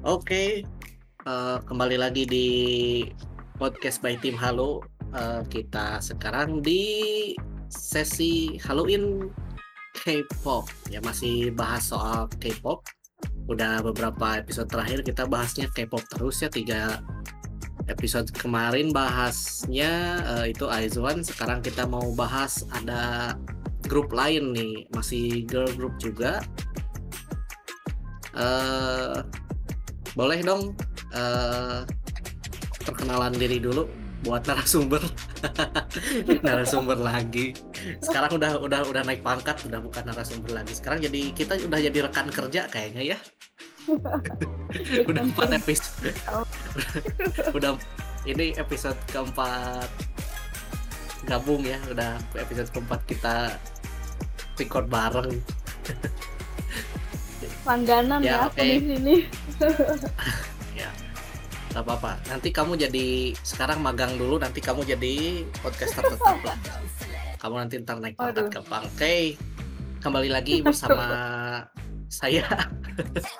Oke, uh, kembali lagi di podcast by Tim Halo. Uh, kita sekarang di sesi Halloween K-pop. Ya masih bahas soal K-pop. Udah beberapa episode terakhir kita bahasnya K-pop terus ya tiga episode kemarin bahasnya uh, itu Aizwan. Sekarang kita mau bahas ada grup lain nih, masih girl group juga. Uh, boleh dong uh, perkenalan diri dulu buat narasumber. Narasumber lagi. Sekarang udah udah udah naik pangkat udah bukan narasumber lagi. Sekarang jadi kita udah jadi rekan kerja kayaknya ya. Udah empat episode udah ini episode keempat. Gabung ya udah episode keempat kita record bareng langganan ya, ya okay. di sini. Ya nggak apa-apa. Nanti kamu jadi sekarang magang dulu nanti kamu jadi podcaster tetap lah. Kamu nanti ntar naik pangkat ke oke? Okay. kembali lagi bersama saya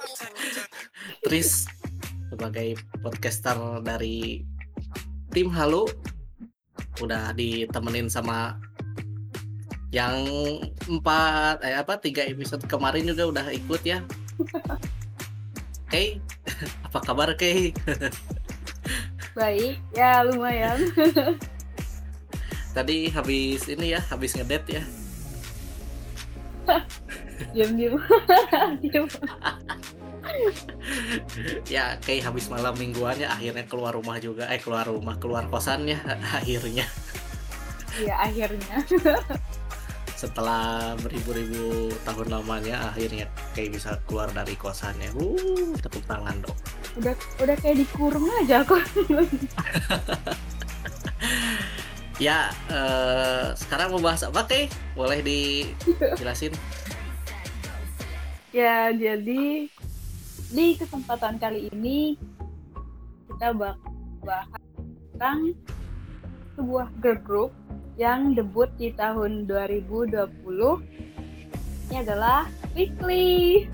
Tris sebagai podcaster dari tim Halo udah ditemenin sama yang empat eh apa tiga episode kemarin juga udah ikut ya Oke, apa kabar Kay? Baik, ya lumayan. Tadi habis ini ya, habis ngedet ya. diam diam. diam. ya kayak habis malam mingguannya akhirnya keluar rumah juga eh keluar rumah keluar kosannya akhirnya iya akhirnya setelah beribu-ribu tahun lamanya akhirnya kayak bisa keluar dari kosannya. Uh tepuk tangan dong. Udah udah kayak dikurung aja kok ya uh, sekarang mau bahas apa teh? Boleh dijelasin? Ya jadi di kesempatan kali ini kita bakal bahas tentang sebuah girl group yang debut di tahun 2020 ini adalah Weekly.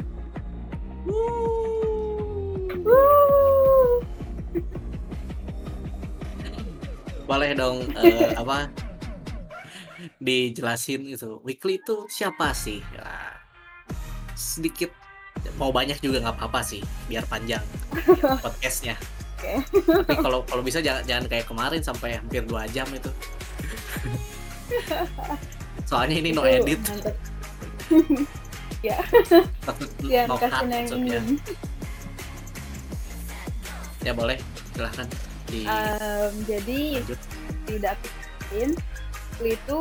Boleh dong uh, apa dijelasin itu Weekly itu siapa sih? Ya, sedikit mau banyak juga nggak apa-apa sih biar panjang podcastnya. Okay. Tapi kalau kalau bisa jangan jangan kayak kemarin sampai hampir dua jam itu. Soalnya ini no edit. ya. ya, no cut maksudnya. Ya boleh, silahkan. Di... Um, jadi Lanjut. tidak bikin itu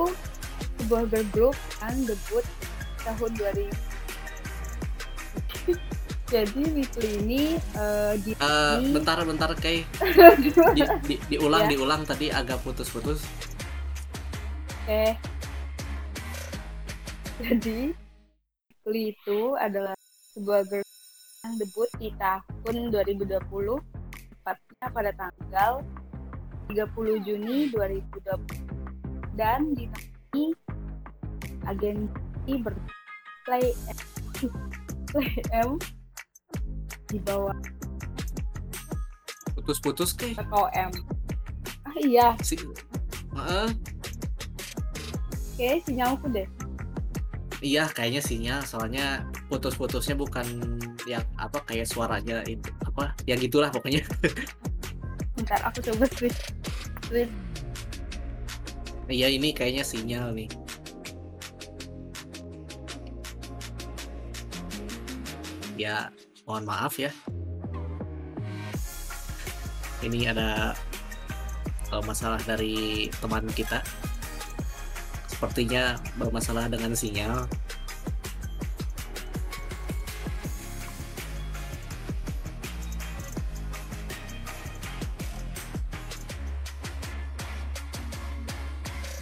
sebuah girl group yang debut tahun 2000 jadi Weekly ini uh, di uh, bentar bentar kayak di, di, diulang ya. diulang tadi agak putus-putus Oke. Jadi, Lee itu adalah sebuah girl yang debut di tahun 2020, tepatnya pada tanggal 30 Juni 2020. Dan di ini, agensi berplay Play M di bawah putus-putus kayak M. Ah iya. Si, uh, Oke, sinyalku deh. Iya, kayaknya sinyal. Soalnya putus-putusnya bukan yang apa kayak suaranya itu apa? Yang gitulah pokoknya. Bentar, aku coba switch. Switch. Iya, ini kayaknya sinyal nih. Ya, mohon maaf ya. Ini ada uh, masalah dari teman kita sepertinya bermasalah dengan sinyal.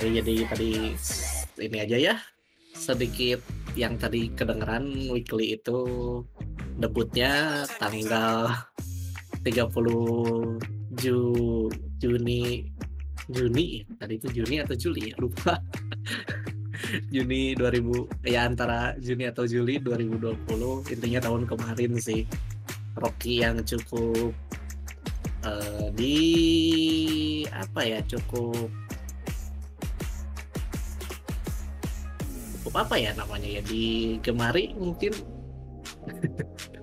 Jadi tadi ini aja ya sedikit yang tadi kedengeran weekly itu debutnya tanggal 30 Ju Juni Juni. Tadi itu Juni atau Juli? Ya lupa. Juni 2000 ya antara Juni atau Juli 2020 intinya tahun kemarin sih. Rocky yang cukup uh, di apa ya cukup cukup apa ya namanya ya digemari mungkin.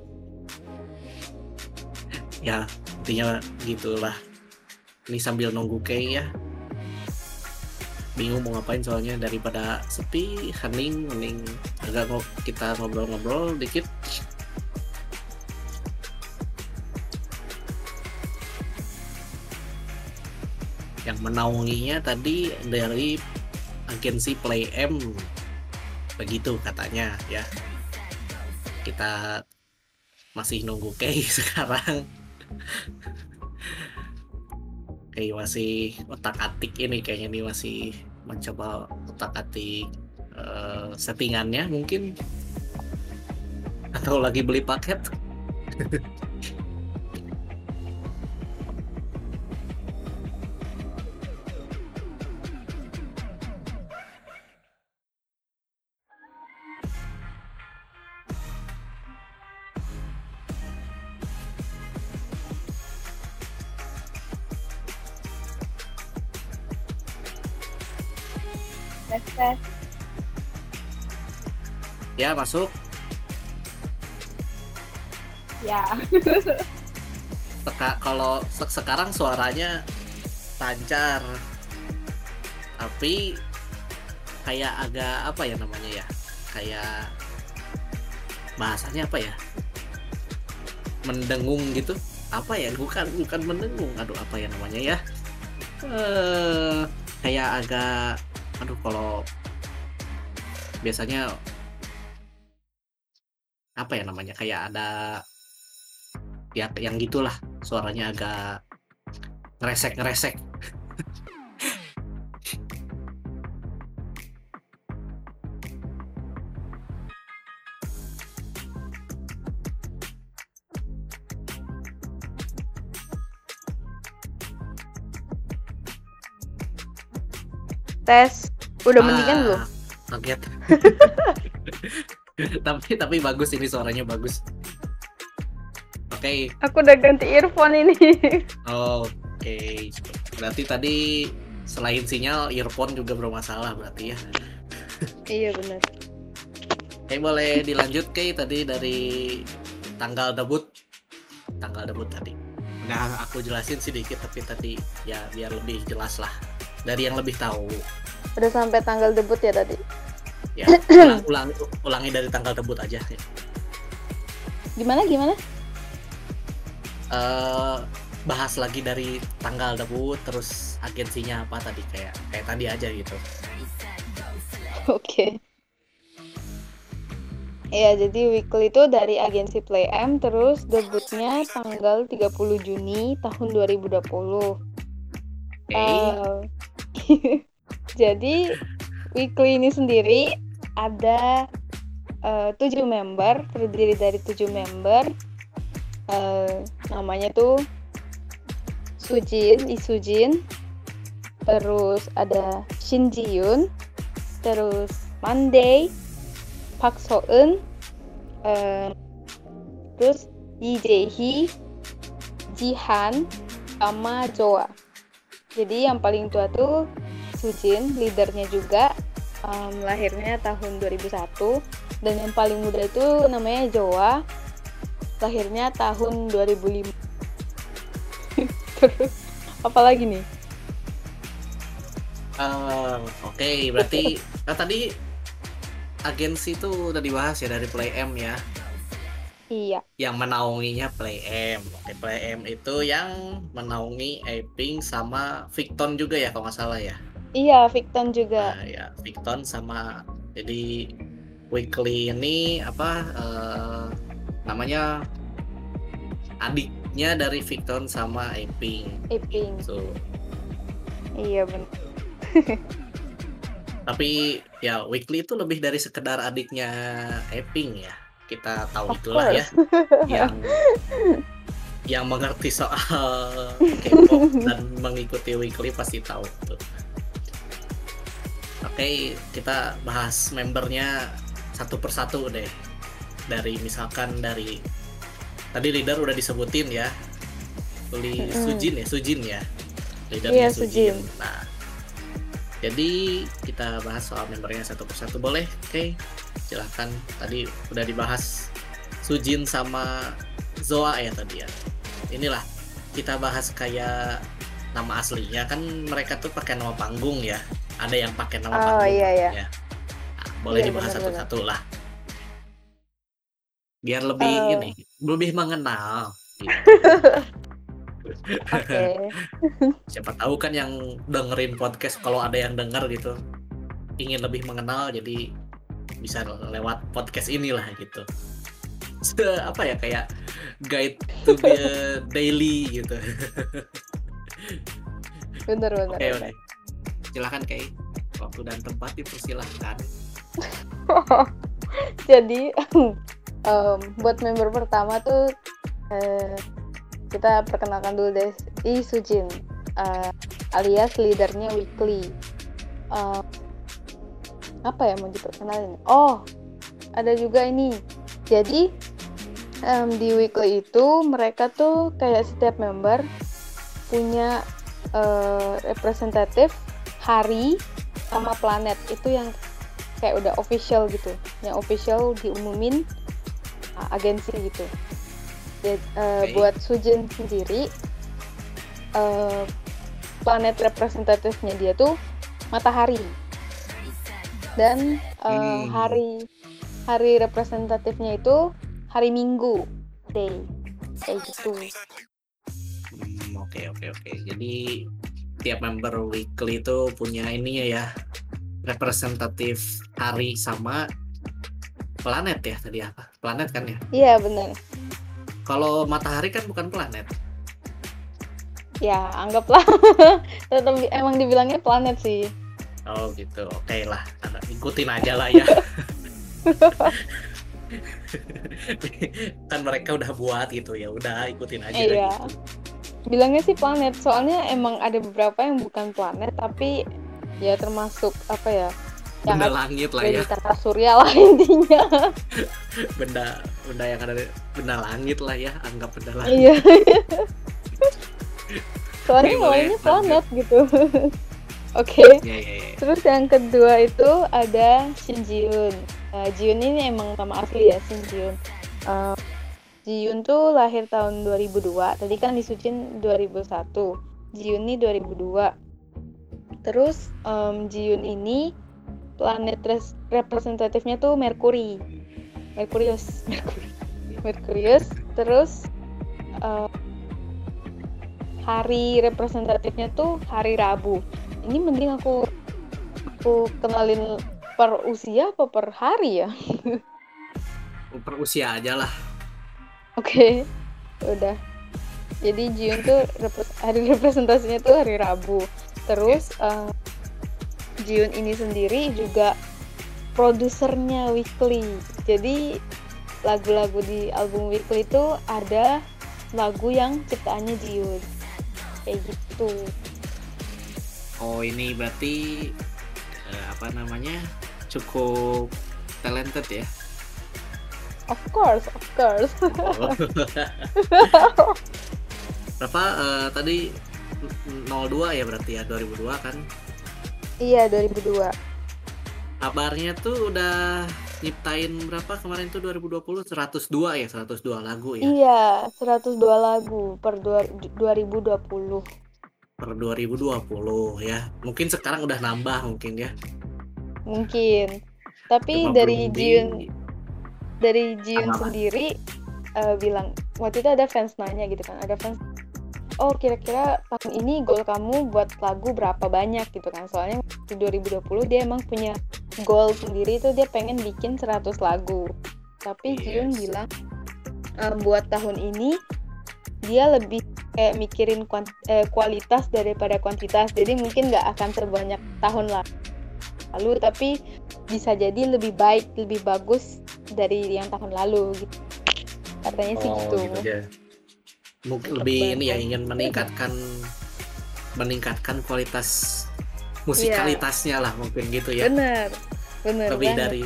Ya intinya gitulah ini sambil nunggu Kay ya bingung mau ngapain soalnya daripada sepi hening hening. Agak ngob kita ngobrol-ngobrol dikit. Yang menaunginya tadi dari agensi Play M. Begitu katanya ya. Kita masih nunggu Kay sekarang kayak masih otak atik ini kayaknya nih masih mencoba otak atik uh, settingannya mungkin. Atau lagi beli paket ya masuk. Ya. Seka, kalau se- sekarang suaranya lancar. Tapi kayak agak apa ya namanya ya? Kayak bahasanya apa ya? Mendengung gitu. Apa ya? Bukan bukan mendengung. Aduh apa ya namanya ya? Eh kayak agak aduh kalau biasanya apa ya namanya kayak ada ya yang gitulah suaranya agak ngeresek ngeresek Tes. Udah mendingan Ah, belum? kaget tapi tapi bagus ini suaranya bagus. Oke. Aku udah ganti earphone ini. oke. Berarti tadi selain sinyal earphone juga bermasalah berarti ya. Iya benar. Oke boleh dilanjut Kay tadi dari tanggal debut. Tanggal debut tadi. Udah aku jelasin sedikit tapi tadi ya biar lebih jelas lah. Dari yang lebih tahu. Udah sampai tanggal debut ya tadi. Ya ulang, ulang- ulangi dari tanggal debut aja ya. Gimana gimana? eh bahas lagi dari tanggal debut terus agensinya apa tadi kayak kayak tadi aja gitu Oke. Iya, jadi weekly itu dari agensi Play M terus debutnya tanggal 30 Juni tahun 2020. oke Eh, jadi weekly ini sendiri ada eh, tujuh member terdiri dari tujuh member. Eh, namanya tuh Sujin Isujin. Terus ada Shin Ji terus Monday Park So Eun. Eh, terus Lee Jae Hee Jihan sama Joa. Jadi yang paling tua tuh Sujin, leadernya juga um, lahirnya tahun 2001 dan yang paling muda itu namanya Joa, lahirnya tahun 2005. Terus apa lagi nih? Eh, oke berarti nah, tadi agensi itu udah dibahas ya dari Play M ya? Iya, yang menaunginya Play M. Oke Play M itu yang menaungi Aping sama Victon juga ya kalau nggak salah ya iya Victon juga. Nah, ya Victon sama jadi weekly ini apa eh, namanya adiknya dari Victon sama Aping Iping. so Iya benar. tapi ya weekly itu lebih dari sekedar adiknya Aping ya kita tahu Of itulah ya course. yang yang mengerti soal K-pop dan mengikuti weekly pasti tahu tuh. Oke, kita bahas membernya satu persatu deh. Dari misalkan dari tadi leader udah disebutin ya Lee Mm-mm. Sujin ya Sujin ya leadernya Iya, Sujin. Sujin. nah jadi kita bahas soal membernya satu persatu boleh oke silahkan tadi udah dibahas Sujin sama Zoa ya tadi ya inilah kita bahas kayak nama aslinya kan mereka tuh pakai nama panggung ya ada yang pakai nama Oh, panggung iya, iya. ya. Nah, boleh Iya, dibahas satu-satu lah biar lebih Eh. ini lebih mengenal gitu. Siapa tahu kan yang dengerin podcast kalau ada yang denger gitu ingin lebih mengenal jadi bisa lewat podcast inilah gitu Se- apa ya kayak guide to the daily gitu Bener bener. oke bener. oke silahkan kayak waktu dan tempat dipersilahkan Jadi em, buat member pertama tuh eh, kita perkenalkan dulu deh Lee Sujin eh, alias leadernya Weekly. Eh, apa ya mau diperkenalin? Oh, ada juga ini. Jadi em, di Weekly itu mereka tuh kayak setiap member punya eh, representatif hari sama planet itu yang kayak udah official gitu. Yang official diumumin uh, agensi gitu. Jadi, uh, Oke. buat Sujin sendiri uh, planet representatifnya dia tuh matahari. Dan uh, Hmm. hari hari representatifnya itu hari Minggu. Day. Kayak gitu. Hmm, oke oke oke. Jadi tiap member weekly itu punya ininya ya representatif hari sama planet ya tadi apa planet kan ya? Iya benar. Kalau matahari kan bukan planet. Ya anggaplah. Tetap di- emang dibilangnya planet sih. Oh gitu. Oke lah. Ada- ikutin aja lah ya. Kan mereka udah buat gitu. Ya udah ikutin aja Iya. gitu. Bilangnya sih planet soalnya emang ada beberapa yang bukan planet tapi ya termasuk apa ya yang benda ada langit lah ya. tata surya lah intinya. Benda benda yang ada benda langit lah ya anggap benda langit. Iya. Soalnya lanjut. planet gitu. Oke. Ya ya ya terus yang kedua itu ada Shin Ji-yoon Nah, Ji-yoon ini emang nama asli ya Shin Ji-yoon Eh, Ji-yoon tuh lahir tahun 2002 tadi kan di Sucin 2001 Ji-yoon ini 2002 terus em, Ji-yoon ini planet res- representatifnya tuh Mercury Mercurius Mercury Mercurius terus eh, hari representatifnya tuh hari Rabu. Ini mending aku aku kenalin per usia apa per hari ya? Per usia aja lah Oke, udah. Jadi Jiun tuh hari representasinya tuh hari Rabu. Terus eh, Jiun ini sendiri juga produsernya Weekly. Jadi lagu-lagu di album Weekly itu ada lagu yang ciptaannya Jiun. Kayak gitu. oh ini berarti eh, apa namanya cukup talented ya Of course, of course. berapa eh, tadi 02 ya berarti ya 2002 kan iya, 2002. kabarnya tuh udah nyiptain berapa kemarin tuh 2020 102 ya 102 lagu ya Iya, 102 lagu per dua- 2020. per 2020 ya mungkin sekarang udah nambah mungkin ya Mungkin. Tapi Cuma dari Jiun dari Jiun sendiri eh, bilang waktu itu ada fans nanya gitu kan ada fans oh kira-kira tahun ini goal kamu buat lagu berapa banyak? Gitu kan. Soalnya di 2020 dia emang punya goal sendiri itu dia pengen bikin 100 lagu. Tapi Jiun Yes. bilang "Em, buat tahun ini dia lebih kayak mikirin kuant- eh, kualitas daripada kuantitas. Jadi mungkin nggak akan sebanyak tahun lah lalu tapi bisa jadi lebih baik lebih bagus dari yang tahun lalu gitu katanya sih gitu ya. Mungkin lebih ini ya ingin meningkatkan meningkatkan kualitas musikalitasnya lah mungkin gitu ya. bener bener lebih banget. dari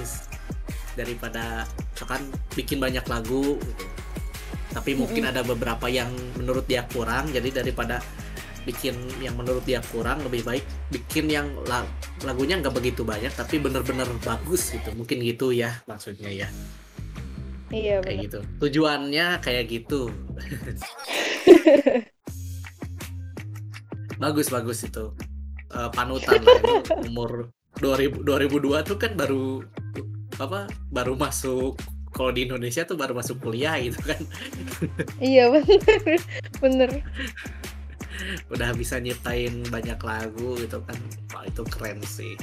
daripada misalkan bikin banyak lagu gitu. tapi mungkin ada beberapa yang menurut dia kurang jadi daripada bikin yang menurut dia kurang lebih baik bikin yang la- lagunya nggak begitu banyak tapi bener-bener bagus gitu. Mungkin gitu ya maksudnya ya. Iya kayak benar. gitu. Tujuannya kayak gitu. Bagus bagus itu. Eh, panutan lah itu umur 2000 2002 tuh kan baru apa baru masuk kalau di Indonesia tuh baru masuk kuliah gitu kan. Iya bener. Bener. Udah bisa nyiptain banyak lagu gitu kan. Wah itu keren sih.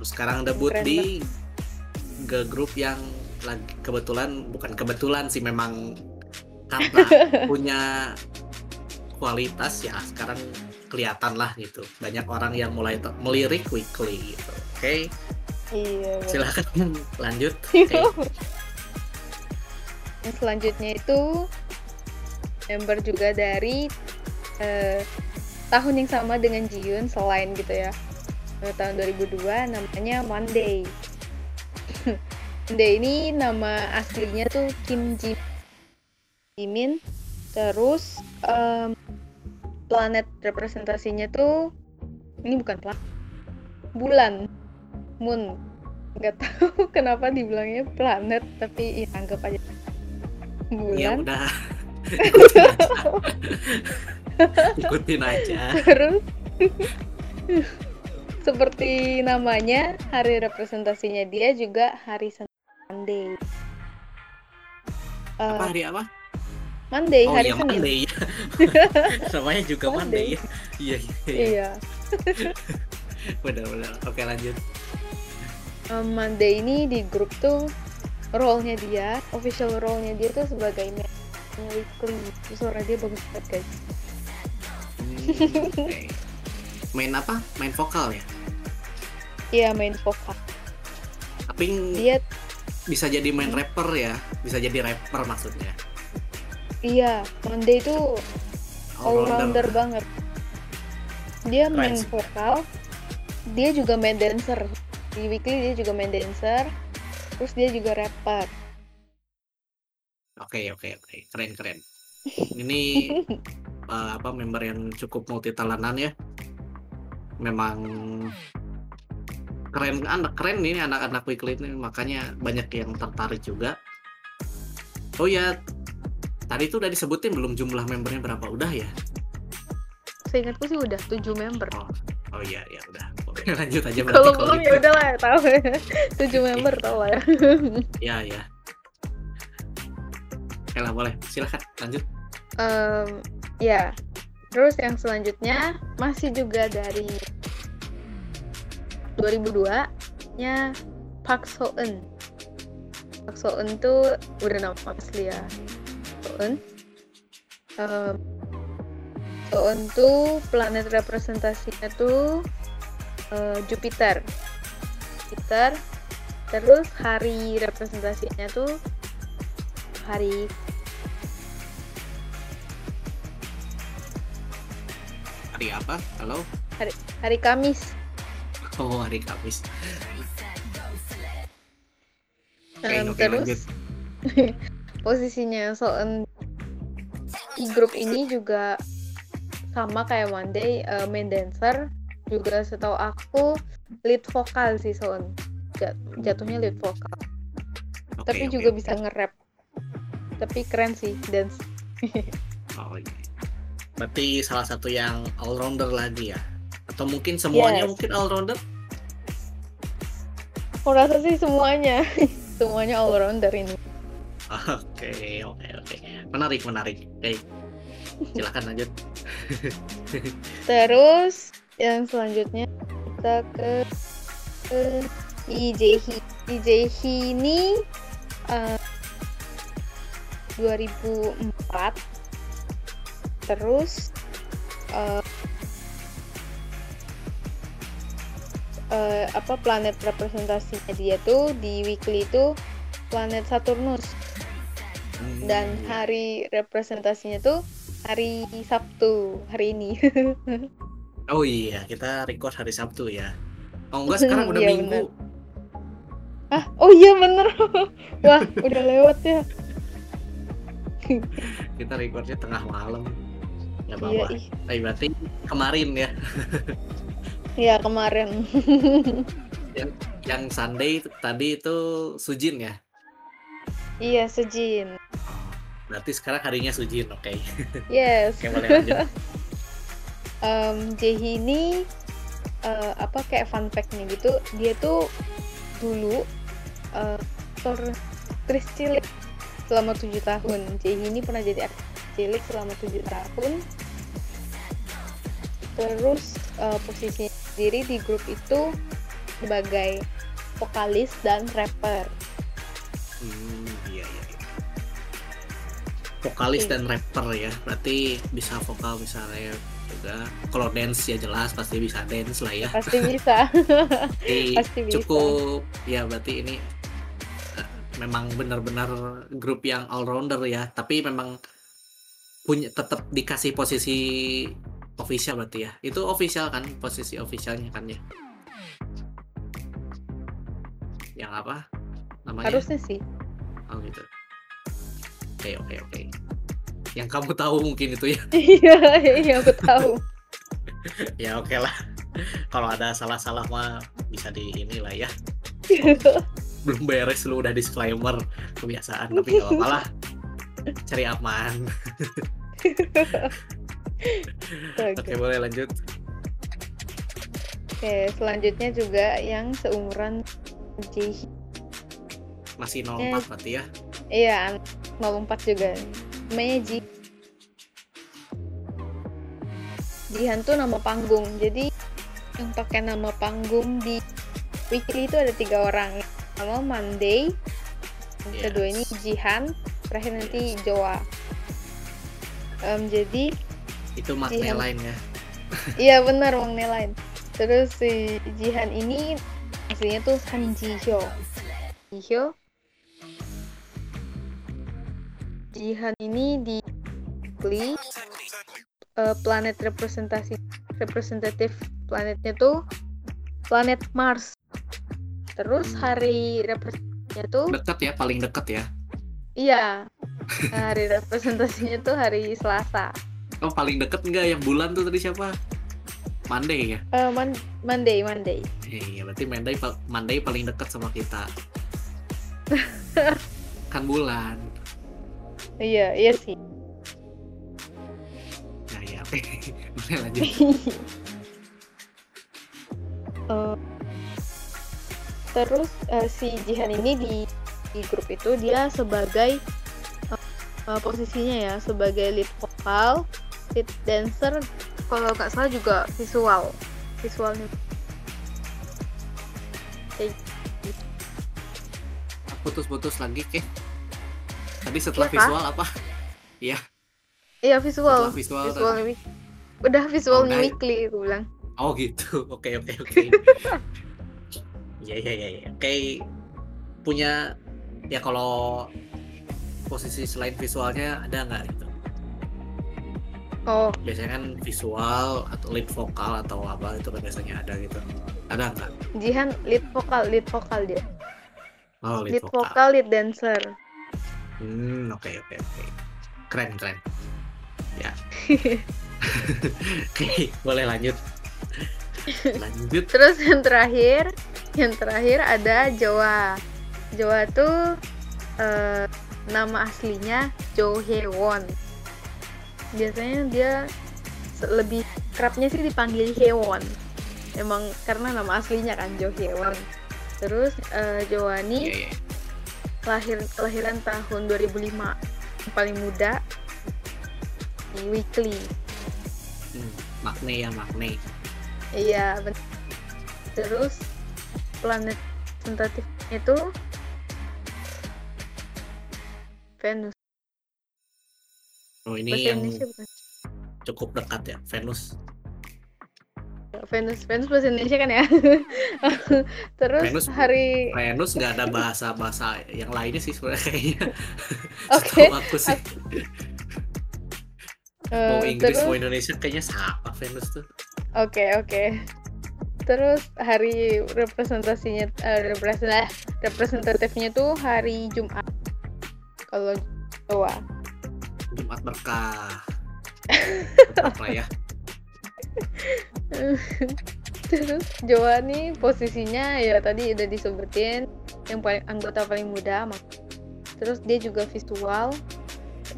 Terus sekarang debut Keren di girl group yang lagi kebetulan bukan kebetulan sih memang karena punya kualitas ya sekarang kelihatan lah gitu. Banyak orang yang mulai melirik weekly gitu. Oke? Iya. bener. silakan lanjut. Oke. Yang selanjutnya itu member juga dari eh, tahun yang sama dengan Jiyoon selain gitu ya. Eh, tahun 2002 namanya Monday. Monday ini nama aslinya tuh Kim Ji Jimin. Terus em, planet representasinya tuh ini bukan planet, bulan, moon. Nggak tahu kenapa dibilangnya planet, tapi ya, anggap aja ya bulan. udah ikutin aja Terus seperti namanya, hari representasinya dia juga hari Sunday. Apa hari apa Monday, oh hari iya Senin. Monday namanya juga Monday. Monday ya iya iya, iya. Iya. benar-benar oke lanjut Em, Monday ini di grup tuh role-nya dia, official role-nya dia tuh sebagai weekly. Suara dia bagus banget guys. Main apa? Main vokal ya? Iya main vokal. tapi Dia bisa jadi main rapper ya? Bisa jadi rapper maksudnya? Iya Monday itu all rounder. banget. Dia main vokal, dia juga main dancer. Di weekly dia juga main dancer, terus dia juga rapper. oke oke oke. Keren keren. Ini eh, apa member yang cukup multi talentan ya memang keren anak keren ini anak-anak weekly ini makanya banyak yang tertarik juga oh ya tadi itu udah disebutin belum jumlah membernya berapa udah ya Seingatku sih udah 7 member. oh oh iya ya udah oke lanjut aja berarti Kalau belum gitu. ya udahlah ya tahu. 7 member tau lah ya. ya ya oke lah boleh silahkan lanjut Em, ya. Terus yang selanjutnya masih juga dari 2002 nya Park So Eun. Park So Eun tuh udah nama asli ya. So Eun. Em, So Eun tuh planet representasinya tuh eh, Jupiter. Jupiter. Terus hari representasinya tuh hari hari apa? Halo? Hari Kamis. oh hari Kamis. Oke Em, oke terus? lanjut. Posisinya Soen di grup ini juga sama kayak Monday eh, main dancer. Juga setahu aku lead vokal sih Soen Jat- jatuhnya lead vokal. Oke, tapi oke, juga oke. bisa nge-rap. Tapi keren sih dance. Oh, iya. Berarti salah satu yang all rounder lagi ya? Atau mungkin semuanya Yes. mungkin all rounder? aku rasa sih semuanya semuanya all rounder ini Oke, oke, oke. Menarik, menarik. Oke. Silakan lanjut. Terus yang selanjutnya kita ke, ke IJHI. IJHI ini eh, 2004. Terus eh, eh, apa planet representasinya dia tuh di weekly itu planet Saturnus Hmm, dan hari representasinya tuh hari Sabtu hari ini. Oh iya, kita record hari Sabtu ya. Oh enggak, sekarang udah Iya, Minggu. Ah, oh iya bener. Wah, udah lewat ya. kita recordnya tengah malam. Ya Iya, bawa. ih. Tapi berarti kemarin ya, Iya, kemarin. yang Sunday tadi itu Sujin ya. iya, Sujin. Berarti sekarang harinya Sujin, oke. Yes. Oke, boleh lanjut. Em, Jaehi ini eh, apa kayak fun fact nih gitu dia tuh dulu aktor aktris cilik selama tujuh tahun Jaehi ini pernah jadi aktris cilik selama tujuh tahun terus eh, posisinya sendiri di grup itu sebagai vokalis dan rapper Hmm, iya iya. iya. Vokalis Iya. dan rapper ya. Berarti bisa vokal bisa rap juga. Kalau dance ya jelas pasti bisa dance lah ya. pasti bisa Pasti bisa. cukup ya berarti ini eh, memang benar-benar grup yang all rounder ya. Tapi memang punya tetap dikasih posisi official berarti ya. Itu official kan posisi officialnya kan ya. Yang apa? Namanya? harusnya sih Oh gitu. Oke oke oke. Yang kamu tahu mungkin itu ya. iya iya aku tahu ya oke lah. Kalau ada salah-salah mah bisa di inilah ya. Belum beres lu udah disclaimer kebiasaan tapi gak apa-apa lah. Cari aman. Oke boleh lanjut. Oke, selanjutnya juga yang seumuran Jaehi. Masih 04 berarti ya. Iya, 04 juga. Namanya Ji. Jihan tuh nama panggung. Jadi yang pakai nama panggung di Weekly itu ada tiga orang. Yang Pertama Monday, yang Yes. kedua ini Jihan, terakhir nanti Joa. Em, jadi Itu makna Iya. lain ya. Iya benar Wang lain. Terus si Jihan ini aslinya tuh Han Ji Hyo. Ji Hyo. Jihan ini di eh, planet representasi representatif planetnya tuh planet Mars. Terus hari representasinya tuh Deket ya paling deket ya. iya hari representasinya tuh hari Selasa. Oh paling deket enggak yang bulan tuh tadi siapa? Monday ya. Eh, Mon- Monday Monday. Iya, berarti Monday, Monday paling dekat sama kita. kan bulan. Iya iya sih. Nah, ya oke. Boleh lanjut. Eh, terus eh, si Jihan ini di di grup itu dia sebagai eh, posisinya ya sebagai lead vokal, lead dancer, kalau nggak salah juga visual, visualnya. Gitu. Putus-putus lagi, ke. Tadi setelah Iya, Kak. visual apa? Iya visual, Setelah visual. visualnya week- udah visualnya udah. weekly aku bilang. Oh gitu. Oke, oke, oke. Iya, iya, iya, iya. Oke. Punya ya kalau posisi selain visualnya ada nggak gitu? Oh Biasanya kan visual atau lead vokal atau apa itu kan biasanya ada gitu. Ada nggak? Jihan lead vokal, lead vokal dia, Oh, lead, lead vokal. vokal, lead dancer. Hmm, oke oke oke. Keren keren. Ya. Oke, boleh lanjut. Lanjut. Terus yang terakhir, yang terakhir ada Jawa. Jawa tuh eh, nama aslinya Jo Hewon. Biasanya dia lebih kerapnya sih dipanggil Hewon. Emang karena nama aslinya kan Jo Hewon. Terus eh, Jawa Iya, lahir kelahiran tahun 2005. Yang paling muda di Weekly. Hmm, makne ya makne. Iya. Terus planet tentatifnya itu Venus. Oh ini Bahasa yang Indonesia bukan? cukup dekat ya, Venus. Venus, Venus bahasa Indonesia kan ya. Terus Venus, hari Venus nggak ada bahasa bahasa yang lainnya sih sebenarnya kayaknya. Oke, Setahu aku sih. mau eh, Inggris terus mau Indonesia kayaknya sama Venus tuh. Oke, oke. Terus hari representasinya represent- representatifnya tuh hari Jumat. Kalau Jawa. Jumat berkah. Tetap lah ya. Terus Joa nih posisinya ya tadi udah disebutin yang paling anggota paling muda. mak- Terus dia juga visual.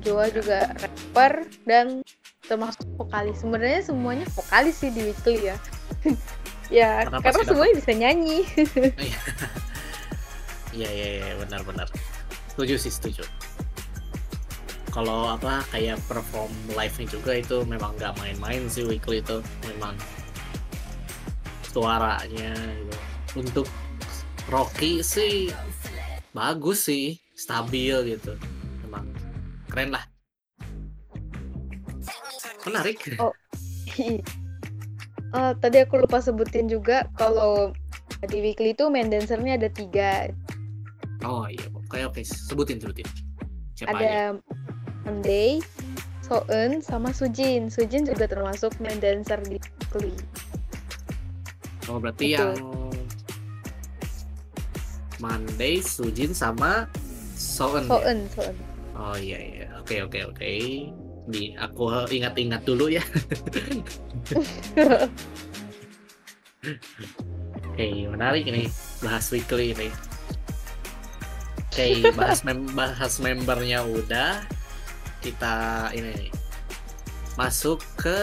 Joa juga rapper dan termasuk vokalis. Sebenarnya semuanya vokalis sih di Weekly ya. ya Kenapa karena Dapat? semuanya bisa nyanyi. Iya iya iya benar-benar. Setuju sih setuju. Kalau apa kayak perform live-nya juga itu memang nggak main-main sih weekly itu memang suaranya gitu. Untuk Rocky sih bagus sih, stabil gitu. Memang keren lah. Menarik. Oh. Eh, tadi aku lupa sebutin juga kalau di Weekly itu main dancernya ada tiga. Oh iya, oke oke sebutin sebutin. Siapa aja? ada Monday, Soeun, sama Sujin. Sujin juga termasuk main dancer di Weekly. Oh berarti Betul. yang Monday, Sujin sama Soen. ya? Soeun, Soeun. Oh iya iya. Oke oke oke. Di aku ingat-ingat dulu ya. Oke, menarik ini bahas weekly ini. Oke, bahas mem bahas membernya udah. Kita ini nih, masuk ke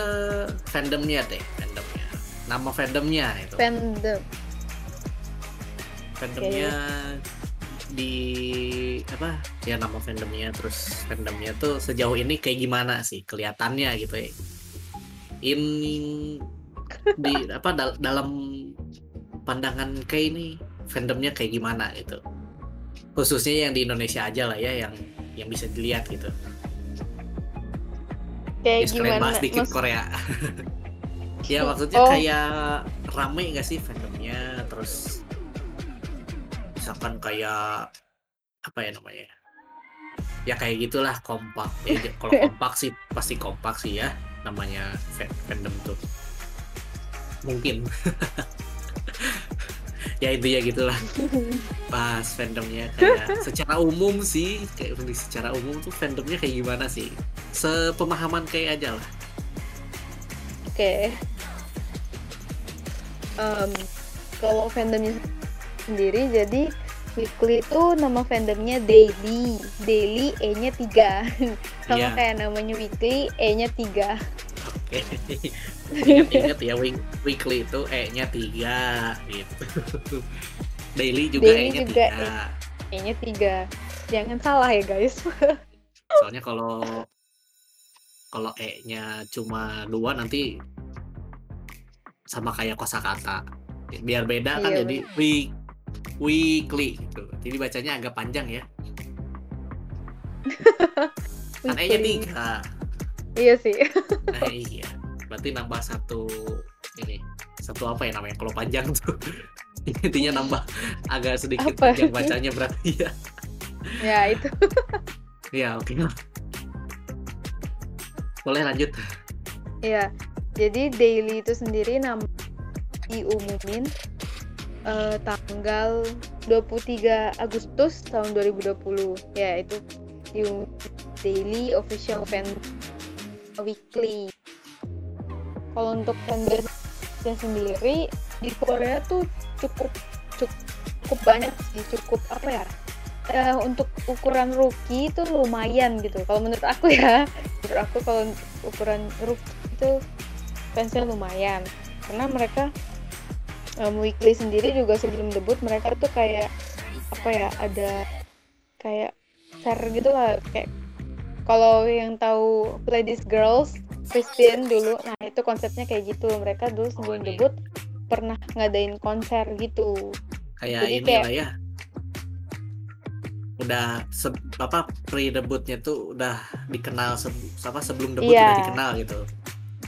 fandomnya deh, fandomnya. Nama fandomnya itu. Fandom. fandomnya di apa ya nama fandomnya terus fandomnya tuh sejauh ini kayak gimana sih kelihatannya gitu ya ini di apa dal- dalam pandangan kayak ini fandomnya kayak gimana gitu khususnya yang di Indonesia aja lah ya yang yang bisa dilihat gitu. Kayak ya sekalian gimana? bahas dikit Mas- Korea. Ya maksudnya Oh. kayak rame nggak sih fandomnya? Terus misalkan kayak apa ya namanya? Ya kayak gitulah kompak. Ya kalau kompak sih pasti kompak sih ya namanya fa- fandom tuh. Mungkin ya intinya gitulah pas fandomnya kayak secara umum sih kayak secara umum tuh fandomnya kayak gimana sih sepemahaman kayak aja lah Oke. Em, kalau fandomnya sendiri jadi Weekly itu nama fandomnya Daily. Daily E-nya 3. Sama Iya. kayak namanya Weekly E-nya 3. Oke. Ingat-ingat ya week- weekly itu E-nya 3 gitu. Daily juga Daily E-nya juga 3. E-nya 3. Jangan salah ya guys. Soalnya kalau kalau E-nya cuma dua nanti sama kayak kosakata. Biar beda kan Iya, jadi week weekly gitu. Jadi bacanya agak panjang ya. Kan E-nya Weekly. 3. Iya sih. Nah, iya. Berarti nambah satu ini. Satu apa ya namanya? Kalau panjang tuh. Intinya nambah agak sedikit Apa? panjang bacanya berarti ya. ya itu. Iya, oke. Boleh lanjut. Iya. Jadi Daily itu sendiri nama diumumin eh, tanggal 23 Agustus tahun 2020. Ya, itu diumumin Daily Official Fan Weekly. Kalau untuk fanbase sendiri di Korea tuh cukup cukup, cukup banyak sih, cukup apa ya? eh, untuk ukuran rookie itu lumayan gitu. Kalau menurut aku ya, menurut aku kalau ukuran rookie itu fansnya lumayan karena mereka um, weekly sendiri juga sebelum debut mereka tuh kayak apa ya ada kayak share gitu lah kayak kalau yang tahu Ladies Girls Christine dulu nah itu konsepnya kayak gitu mereka dulu sebelum ini. debut pernah ngadain konser gitu Kayak Jadi ini kayak- lah ya. Udah se- apa pre-debutnya tuh udah dikenal se- apa sebelum debut Iya. udah dikenal gitu.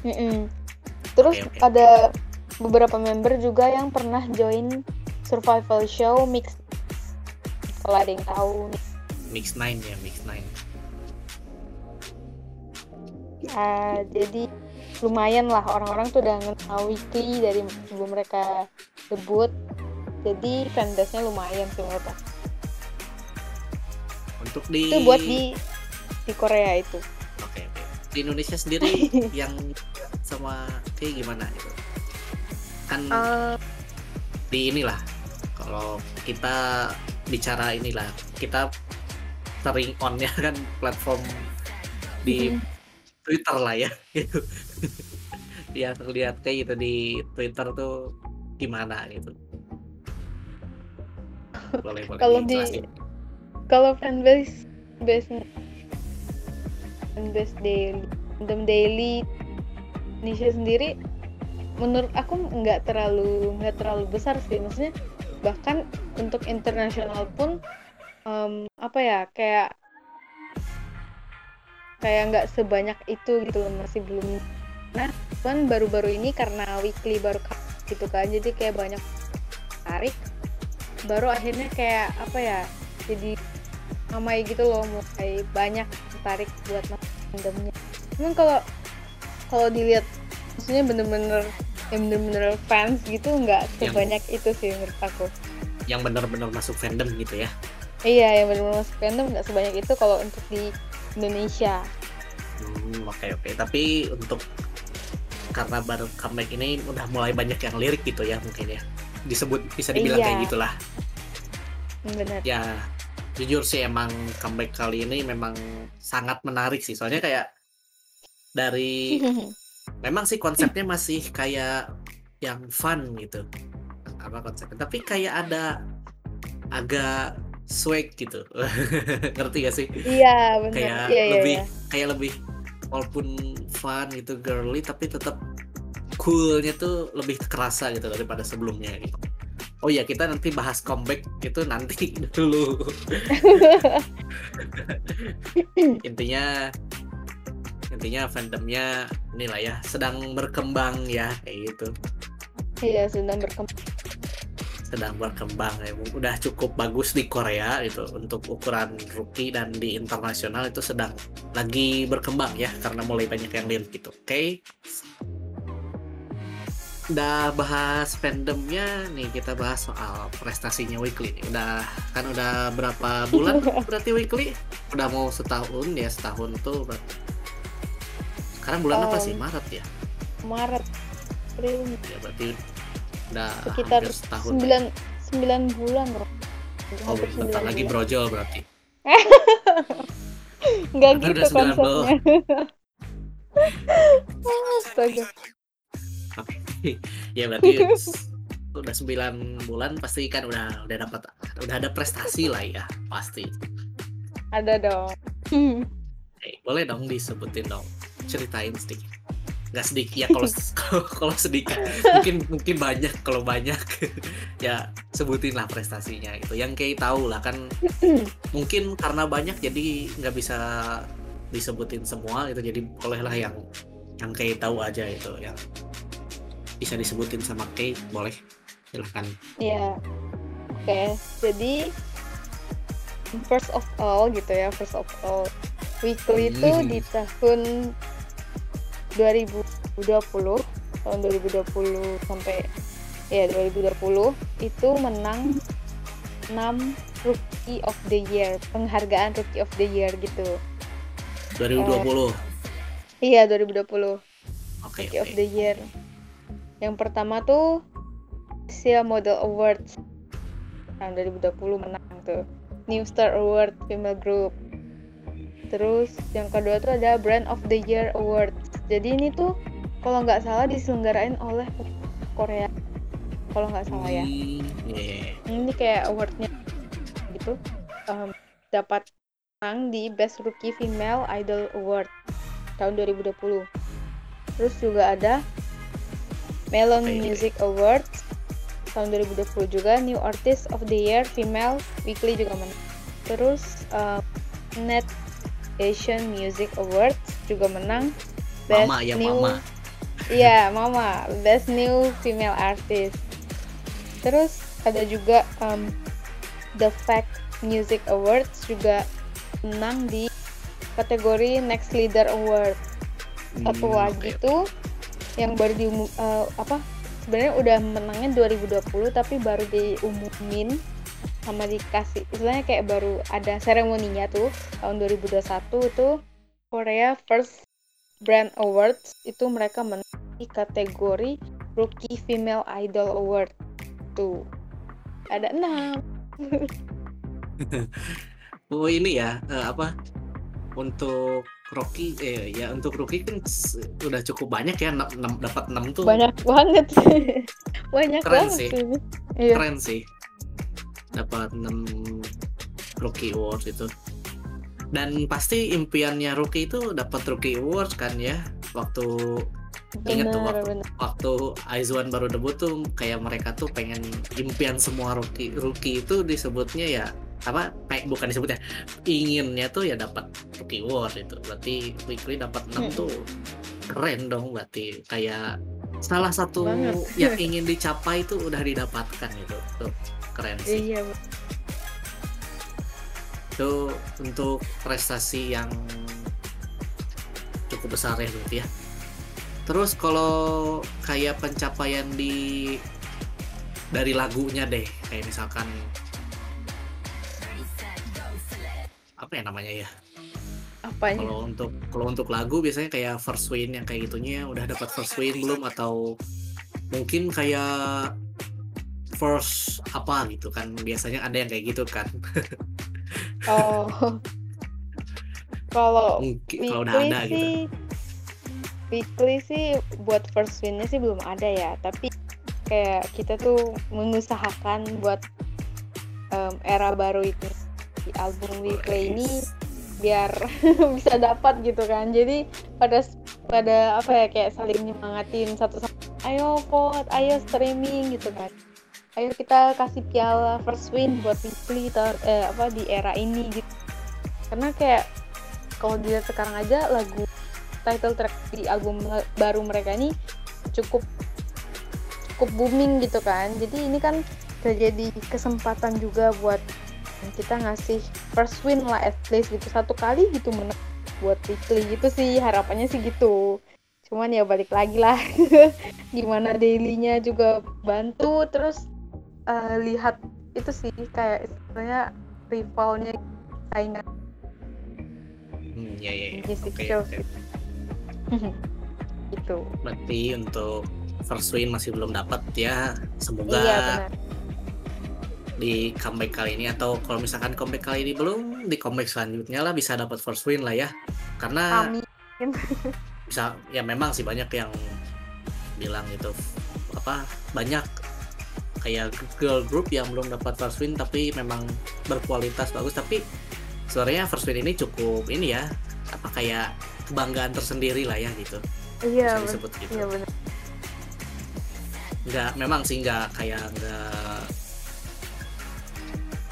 Mm-mm. terus Oke, oke. ada beberapa member juga yang pernah join survival show mix kalau ada yang tahu Mix 9 ya, Mix 9. Ah, jadi lumayan lah orang-orang tuh udah kenal weekly dari sebelum mereka debut jadi fanbase-nya lumayan sih menurut aku. Untuk di itu buat di di Korea itu. Di Indonesia sendiri yang sama kayak gimana gitu? Kan Eh, di inilah kalau kita bicara inilah kita sering on ya kan platform di Mhm. Twitter lah ya. Gitu. Dia kayak gitu di Twitter tuh gimana gitu. Boleh boleh. Kalau di- kalau fanbase base fanbase daily fandom daily Indonesia sendiri menurut aku nggak terlalu nggak terlalu besar sih. Maksudnya bahkan untuk internasional pun em, apa ya kayak kayak nggak sebanyak itu gitu loh masih belum. Nah kan baru-baru ini karena weekly baru gitu kan jadi kayak banyak tarik baru akhirnya kayak apa ya jadi ramai gitu loh mulai banyak tertarik buat fandomnya cuman kalau kalau dilihat maksudnya bener-bener yang bener-bener fans gitu nggak Yang- sebanyak itu sih menurut aku. Yang benar-benar masuk fandom gitu ya? Iya yang bener-bener masuk fandom nggak sebanyak itu kalau untuk di Indonesia. Hmm, oke oke. Tapi untuk karena baru comeback ini udah mulai banyak yang lirik gitu ya mungkin ya. Disebut bisa dibilang Iya. kayak gitulah. Benar. Ya jujur sih emang comeback kali ini memang sangat menarik sih. Soalnya kayak dari memang sih konsepnya masih kayak yang fun gitu. Apa konsepnya? Tapi kayak ada agak swag gitu. Ngerti gak sih? Iya benar. Kayak iya iya lebih iya. kayak lebih walaupun fun gitu girly tapi tetap coolnya tuh lebih kerasa gitu daripada sebelumnya gitu. Oh ya kita nanti bahas comeback itu nanti dulu. Intinya intinya fandomnya inilah ya sedang berkembang ya kayak gitu. Iya sedang berkembang sedang berkembang ya. Udah cukup bagus di Korea itu untuk ukuran rookie dan di internasional itu sedang lagi berkembang ya karena mulai banyak yang lirik gitu. Oke. Udah bahas fandomnya nih kita bahas soal prestasinya weekly nih. udah kan udah berapa bulan berarti weekly? Udah mau setahun ya setahun tuh berarti. Sekarang bulan apa sih? Um, Maret ya? Maret. April. Ya berarti udah sekitar setahun sembilan sembilan bulan loh Oh, bentar sembilan lagi bulan. brojol berarti. nggak Kan gitu udah konsepnya Astaga. ya berarti udah 9 bulan pasti kan udah udah dapat udah ada prestasi lah ya pasti. ada dong Oke, boleh dong disebutin dong, ceritain sedikit. Nggak sedikit ya kalau kalau- sedikit. Mungkin mungkin banyak kalau banyak. Ya sebutin lah prestasinya itu. Yang kayak tahu lah kan. Mungkin karena banyak jadi nggak bisa disebutin semua itu jadi bolehlah yang yang kayak tahu aja itu yang bisa disebutin sama Kay boleh. Silahkan ya oke jadi first of all gitu ya first of all weekly itu Hmm. di tahun 2020 tahun 2020 sampai ya 2020 itu menang 6 rookie of the year penghargaan rookie of the year gitu 2020 iya 2020 oke Rookie of oke the Year. Yang pertama tuh Asia Model Awards tahun 2020 menang tuh. New Star Award Female Group. Terus yang kedua tuh ada Brand of the Year Award. Jadi ini tuh kalau nggak salah diselenggarain oleh Korea. Kalau nggak salah ya. Hmm, iya. Ini kayak awardnya gitu. Em, dapat menang di Best Rookie Female Idol Award tahun 2020. Terus juga ada Melon Oke. Music Awards tahun 2020 juga New Artist of the Year Female Weekly juga menang. Terus um, Net Asian Music Awards juga menang Mama ya New mama Iya, Mama, Best New Female Artist. Terus ada juga um, The Fact Music Awards juga menang di kategori Next Leader Award. Satu Hmm, lagi oke. tuh yang baru diumum eh, apa? Sebenarnya udah menangnya 2020 tapi baru diumumin sama dikasih istilahnya kayak baru ada seremoninya tuh tahun 2021 itu Korea First Brand Awards itu mereka menang di kategori Rookie Female Idol Award. Tuh. Ada enam. oh ini ya uh, apa untuk Rocky eh ya untuk Rookie kan udah cukup banyak ya 6, 6 dapat 6 tuh banyak banget banyak keren banget sih iya. keren sih dapat 6 Rookie Awards itu dan pasti impiannya Rookie itu dapat Rookie Awards kan ya waktu ingat tuh waktu, bener. waktu Aizwan baru debut tuh kayak mereka tuh pengen impian semua rookie rookie itu disebutnya ya apa kayak bukan disebutnya inginnya tuh ya dapat rookie award itu berarti weekly dapat 6 hmm. tuh keren dong berarti kayak salah satu Banget. yang ingin dicapai itu udah didapatkan itu tuh keren sih iya itu untuk prestasi yang cukup besar ya berarti ya. Terus kalau kayak pencapaian di dari lagunya deh, kayak misalkan apa ya namanya ya? Apa Kalau untuk kalau untuk lagu biasanya kayak first win yang kayak gitunya udah dapat first win belum? Atau mungkin kayak first apa gitu kan biasanya ada yang kayak gitu kan. oh. Kalau kalau udah ada gitu. sih, gitu weekly sih buat first winnya sih belum ada ya tapi kayak kita tuh mengusahakan buat um, era baru itu di album weekly ini biar bisa dapat gitu kan jadi pada pada apa ya kayak saling nyemangatin satu sama ayo vote ayo streaming gitu kan ayo kita kasih piala first win buat weekly eh, apa di era ini gitu. Karena kayak kalau dilihat sekarang aja lagu title track di album baru mereka ini cukup cukup booming gitu kan. Jadi ini kan terjadi kesempatan juga buat kita ngasih first win lah at least gitu. Satu kali gitu menang buat weekly gitu sih harapannya sih gitu. Cuman ya balik lagi lah. Gimana dailynya juga bantu terus uh, lihat itu sih kayak istilahnya rivalnya saingan hmm, ya, ya, ya. music okay, okay. itu berarti untuk first win masih belum dapat ya semoga iya, di comeback kali ini atau kalau misalkan comeback kali ini belum di comeback selanjutnya lah bisa dapat first win lah ya karena Amin. bisa ya memang sih banyak yang bilang itu apa banyak kayak girl group yang belum dapat first win tapi memang berkualitas bagus. Tapi sebenarnya first win ini cukup ini ya apa kayak kebanggaan tersendiri lah ya gitu. Iya bisa disebut gitu. Iya benar. Nggak memang sih nggak kayak nggak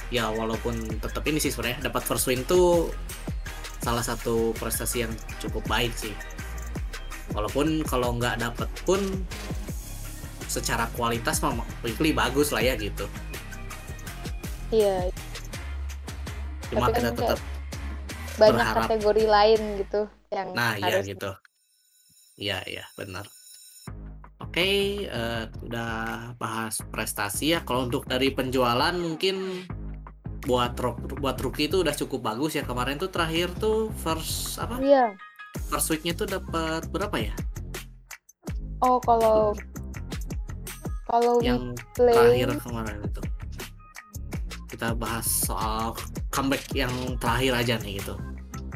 ya walaupun tetap ini sih sebenarnya dapat first win tuh salah satu prestasi yang cukup baik sih. Walaupun kalau nggak dapat pun secara kualitas mah weekly bagus lah ya gitu. Iya. Cuma kita kan tetap banyak berharap. kategori lain gitu yang nah iya gitu. Iya iya benar. Oke okay, uh, eh, udah bahas prestasi ya. Kalau untuk dari penjualan mungkin buat buat rookie itu udah cukup bagus ya. Kemarin tuh terakhir tuh first apa? Iya. First weeknya tuh dapat berapa ya? Oh kalau kalau yang play... terakhir kemarin itu. Kita bahas soal comeback yang terakhir aja nih gitu.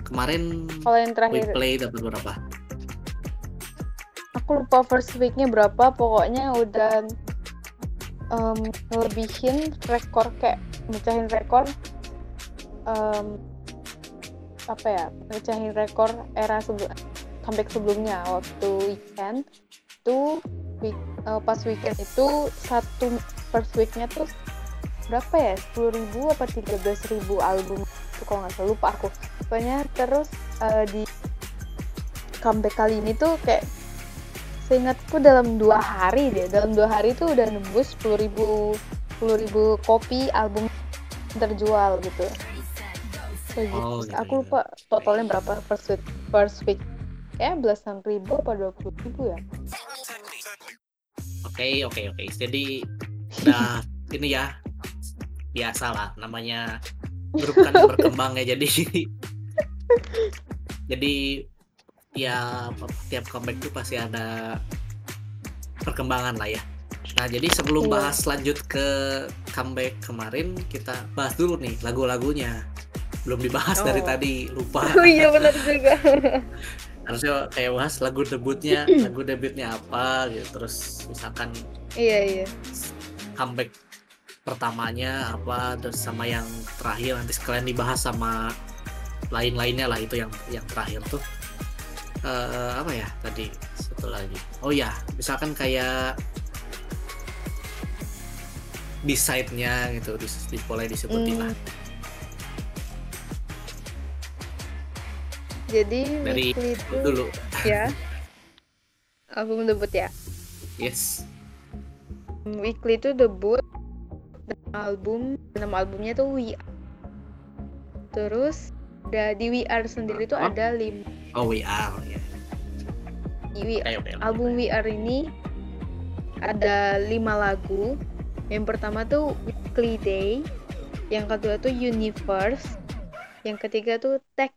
Kemarin kalau yang terakhir play dapat berapa? Aku lupa first weeknya berapa pokoknya udah um, lebihin rekor kayak mecahin rekor um, apa ya mecahin rekor era sebelum comeback sebelumnya waktu weekend. Itu week, uh, pas weekend itu satu first weeknya tuh berapa ya? sepuluh ribu apa tiga belas ribu album itu kalau nggak salah lupa aku. Pokoknya terus uh, di comeback kali ini tuh kayak seingatku dalam dua hari deh. Dalam dua hari tuh udah nembus sepuluh ribu sepuluh ribu kopi album terjual gitu. Kayak gitu. Oh, gitu. aku lupa totalnya berapa first week first week ya belasan ribu apa dua puluh ribu ya oke okay, oke okay, oke okay. jadi udah ini ya biasa lah namanya grup kan berkembang ya jadi jadi ya tiap comeback tuh pasti ada perkembangan lah ya. Nah, jadi sebelum Iya. bahas lanjut ke comeback kemarin, kita bahas dulu nih lagu-lagunya. Belum dibahas dari Oh. tadi, lupa. Oh iya benar juga. Harusnya kayak bahas lagu debutnya, lagu debutnya apa gitu. Terus misalkan iya iya. comeback pertamanya apa terus sama yang terakhir nanti sekalian dibahas sama lain-lainnya lah itu yang yang terakhir tuh. Eh apa ya tadi? Satu lagi. Oh ya misalkan kayak beside-nya gitu di, di boleh disebutin lah Jadi Dari Weekly itu dulu ya album debut ya. yes Weekly itu debut dengan album nama albumnya tuh We Are. Terus di We Are sendiri tuh ada lima oh we are ya di We oke, oke. album We Are ini ada lima lagu. Yang pertama tuh Weekly Day, yang kedua tuh Universe, yang ketiga tuh Tech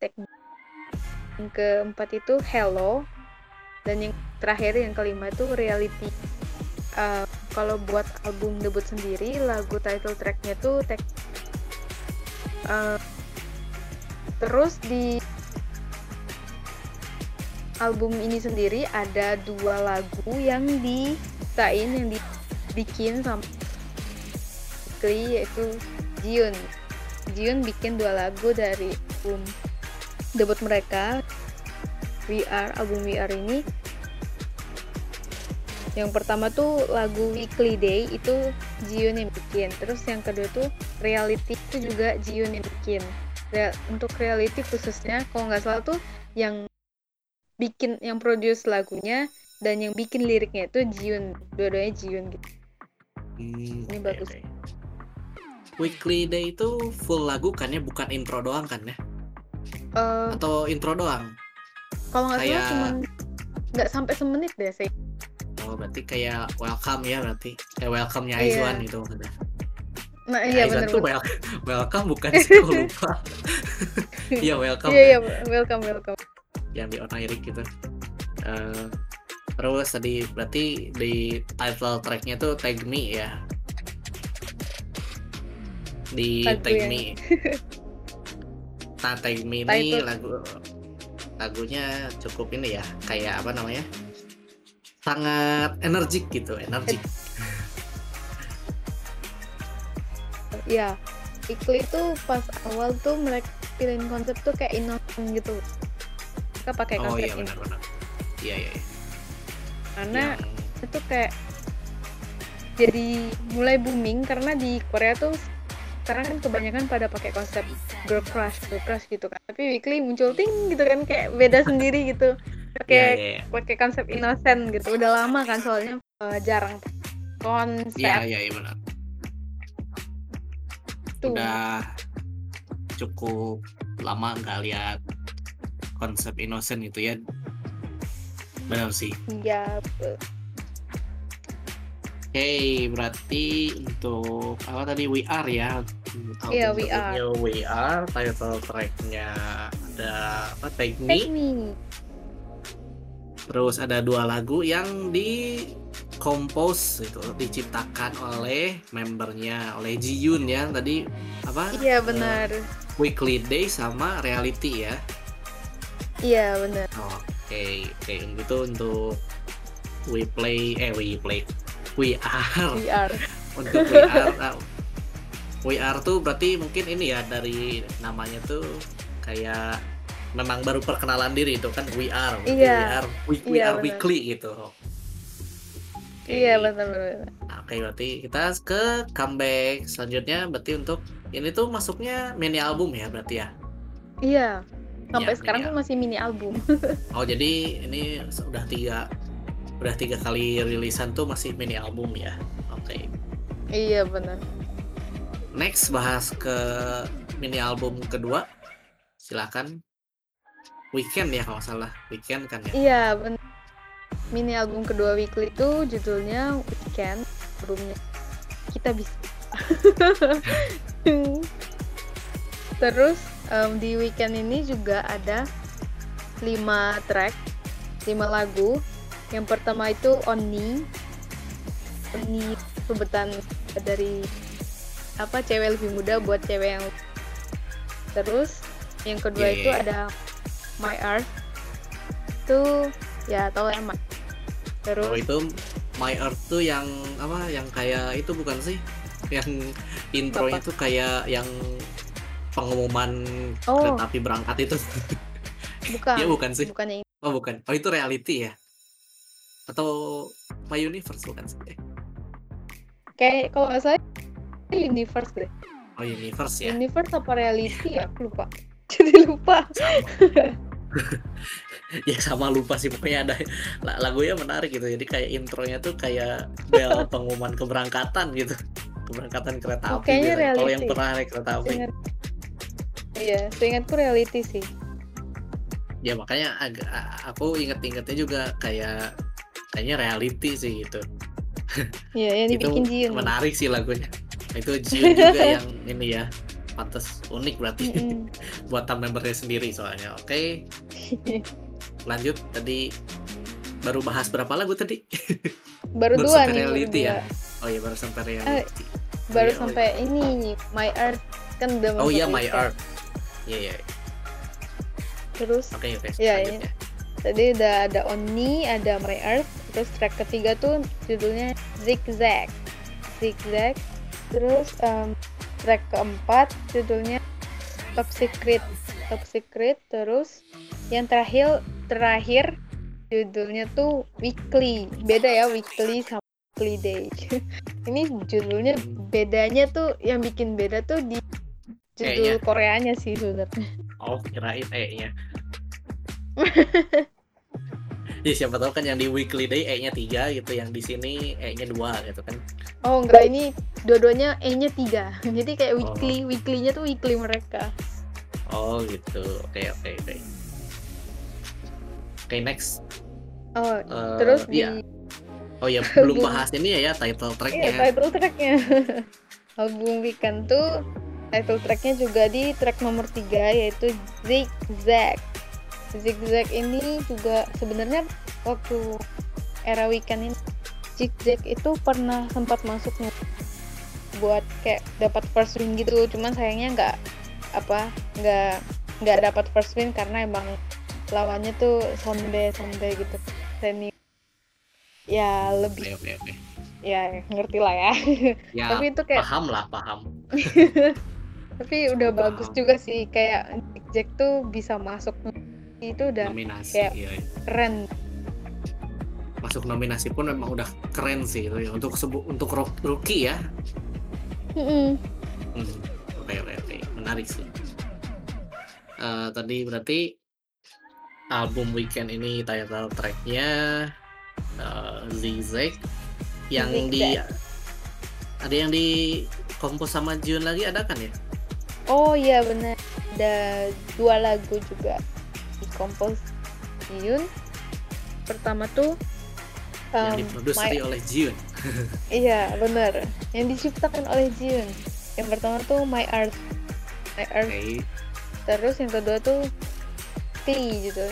Tech, yang keempat itu Hello, dan yang terakhir yang kelima itu Reality. Uh, kalau buat album debut sendiri, lagu title tracknya tuh Tech. Uh, terus di album ini sendiri ada dua lagu yang ditain yang dibikin sama yaitu Jiun. Jiun bikin dua lagu dari album debut mereka We Are album We Are ini. Yang pertama tuh lagu Weekly Day itu Jiun yang bikin. Terus yang kedua tuh Reality itu juga Jiun yang bikin. Untuk reality khususnya kalau nggak salah tuh yang bikin yang produce lagunya dan yang bikin liriknya itu Jiun dua-duanya Jiun gitu. Hmm, Ini bagus. oke. weekly day itu full lagu kan ya? Bukan intro doang kan ya Eh, atau intro doang? kalau nggak salah kayak- cuman nggak sampai semenit deh saya oh berarti kayak welcome ya berarti. Kayak welcome-nya Iya. Aizwan gitu maksudnya. Nah iya Aizwan tuh wel- welcome bukan sih aku lupa. Iya welcome iya ya, iya welcome welcome. Yang di onairik gitu. Eh, terus tadi berarti di title tracknya tuh tag me ya? Di Lagu tag yang- me nah tag me ini Title. lagu lagunya cukup ini ya kayak apa namanya sangat energik gitu energik Iya, Ikli itu pas awal tuh mereka pilihin konsep tuh kayak innocent gitu. Mereka pakai oh konsep iya ini benar-benar iya iya iya. karena Yang- itu kayak jadi mulai booming karena di Korea tuh sekarang kan kebanyakan pada pakai konsep girl crush, girl crush gitu kan. Tapi Weekly muncul ting gitu kan kayak beda sendiri gitu. Pakai iya, iya. pakai konsep innocent gitu. Udah lama kan soalnya eh, jarang konsep Iya, iya, iya benar. tuh. Udah cukup lama nggak lihat konsep innocent itu ya. Benar sih. Iya, betul. Oke, berarti untuk apa tadi We Are ya? Iya, Album We Are. We Are, title tracknya ada apa? Take Take Me. me. Terus ada dua lagu yang di compose itu diciptakan oleh membernya oleh Ji-yoon ya tadi apa Iya benar. Weekly Day sama Reality ya Iya benar. Oke, oke itu untuk we play eh we play we are We are. untuk we are ah, we are tuh berarti mungkin ini ya dari namanya tuh kayak memang baru perkenalan diri itu kan we are berarti Iya. we are we, we Iya, are benar. weekly gitu. Iya benar benar. Nah, Oke berarti kita ke comeback selanjutnya berarti untuk ini tuh masuknya mini album ya berarti ya Iya. Sampai Iya, sekarang tuh masih mini album. Oh jadi ini udah tiga udah tiga kali rilisan tuh masih mini album ya. Oke. iya benar. Next bahas ke mini album kedua. Silakan. Weekend ya kalau salah. Weekend kan ya. Iya benar. Mini album kedua Weekly itu judulnya Weekend. Albumnya kita bisa. Terus em, di weekend ini juga ada lima track, lima lagu. Yang pertama itu Oni. Oni sebutan dari apa cewek lebih muda buat cewek yang terus yang kedua Yeah. itu ada My Earth itu ya tau emang terus Oh itu My Earth tuh yang apa? Yang kayak itu bukan sih? Yang intronya Apa? tuh kayak yang pengumuman Oh. kereta api berangkat itu. bukan ya bukan sih? bukannya ini. Oh bukan. Oh itu reality ya? Atau My Universe bukan sih? Eh, kayak kalau nggak salah universe deh. Oh Universe ya? universe apa reality ya? Aku lupa. Jadi lupa. Ya sama lupa sih. Pokoknya ada la- lagunya menarik gitu. Jadi kayak intronya tuh kayak bel pengumuman keberangkatan gitu. Keberangkatan kereta Oh, api gitu. kalau yang pernah naik kereta api. Seingat- iya seingatku reality sih. Ya makanya agak aku inget-ingetnya juga kayak kayaknya reality sih gitu iya yang itu dibikin Jiun menarik sih lagunya itu Jiun juga yang ini ya pantas unik berarti Mm-mm. buatan membernya sendiri soalnya oke lanjut tadi baru bahas berapa lagu tadi baru Baru dua nih reality ya? dua. oh iya baru sampai reality baru iya, oh sampai ini My Earth kan udah Oh iya My weekend. Art. Iya iya. terus Oke oke. Iya, selanjutnya. tadi udah ada Oni ada My Earth terus track ketiga tuh judulnya Zigzag. Zigzag. Terus em, track keempat judulnya Top Secret. Top Secret. Terus yang terakhir terakhir judulnya tuh Weekly. Beda ya Weekly sama Weekly Day. Ini judulnya bedanya tuh yang bikin beda tuh di judul. Koreanya sih sebenarnya. Oh kirain E-nya. Ya siapa tahu kan yang di weekly day E-nya 3 gitu, yang di sini E-nya 2 gitu kan. Oh enggak ini dua-duanya E-nya tiga jadi kayak Oh. weekly weekly-nya tuh weekly mereka Oh gitu. Oke oke oke. Oke next. oh Eh, terus di iya. Oh ya belum bahas ini ya ya title iya tracknya. title tracknya album weekend tuh title tracknya juga di track nomor tiga yaitu Zigzag Zigzag ini juga sebenarnya waktu era weekend ini Zigzag itu pernah sempat masuk nih buat kayak dapat first win gitu cuman sayangnya nggak apa nggak nggak dapat first win karena emang lawannya tuh sonde sonde gitu seni ya lebih Oke oke oke. ya ngerti lah ya Ya tapi itu kayak paham lah paham. tapi udah Paham. bagus juga sih kayak Jack tuh bisa masuk itu udah Nominasi. kayak- Iya, iya. keren Masuk nominasi pun memang udah keren sih itu ya. untuk sebu untuk ro- rookie ya. Mm-mm. Hmm, Oke oke oke menarik sih. Eh, tadi berarti album weekend ini title tracknya uh, Zigzag yang di ada yang di kompos sama Jun lagi ada kan ya? oh iya benar ada dua lagu juga di kompos Yun pertama tuh yang um, diproduseri oleh Jun. iya benar yang diciptakan oleh Jiun yang pertama tuh My Art My Art Oke. terus yang kedua tuh Klee gitu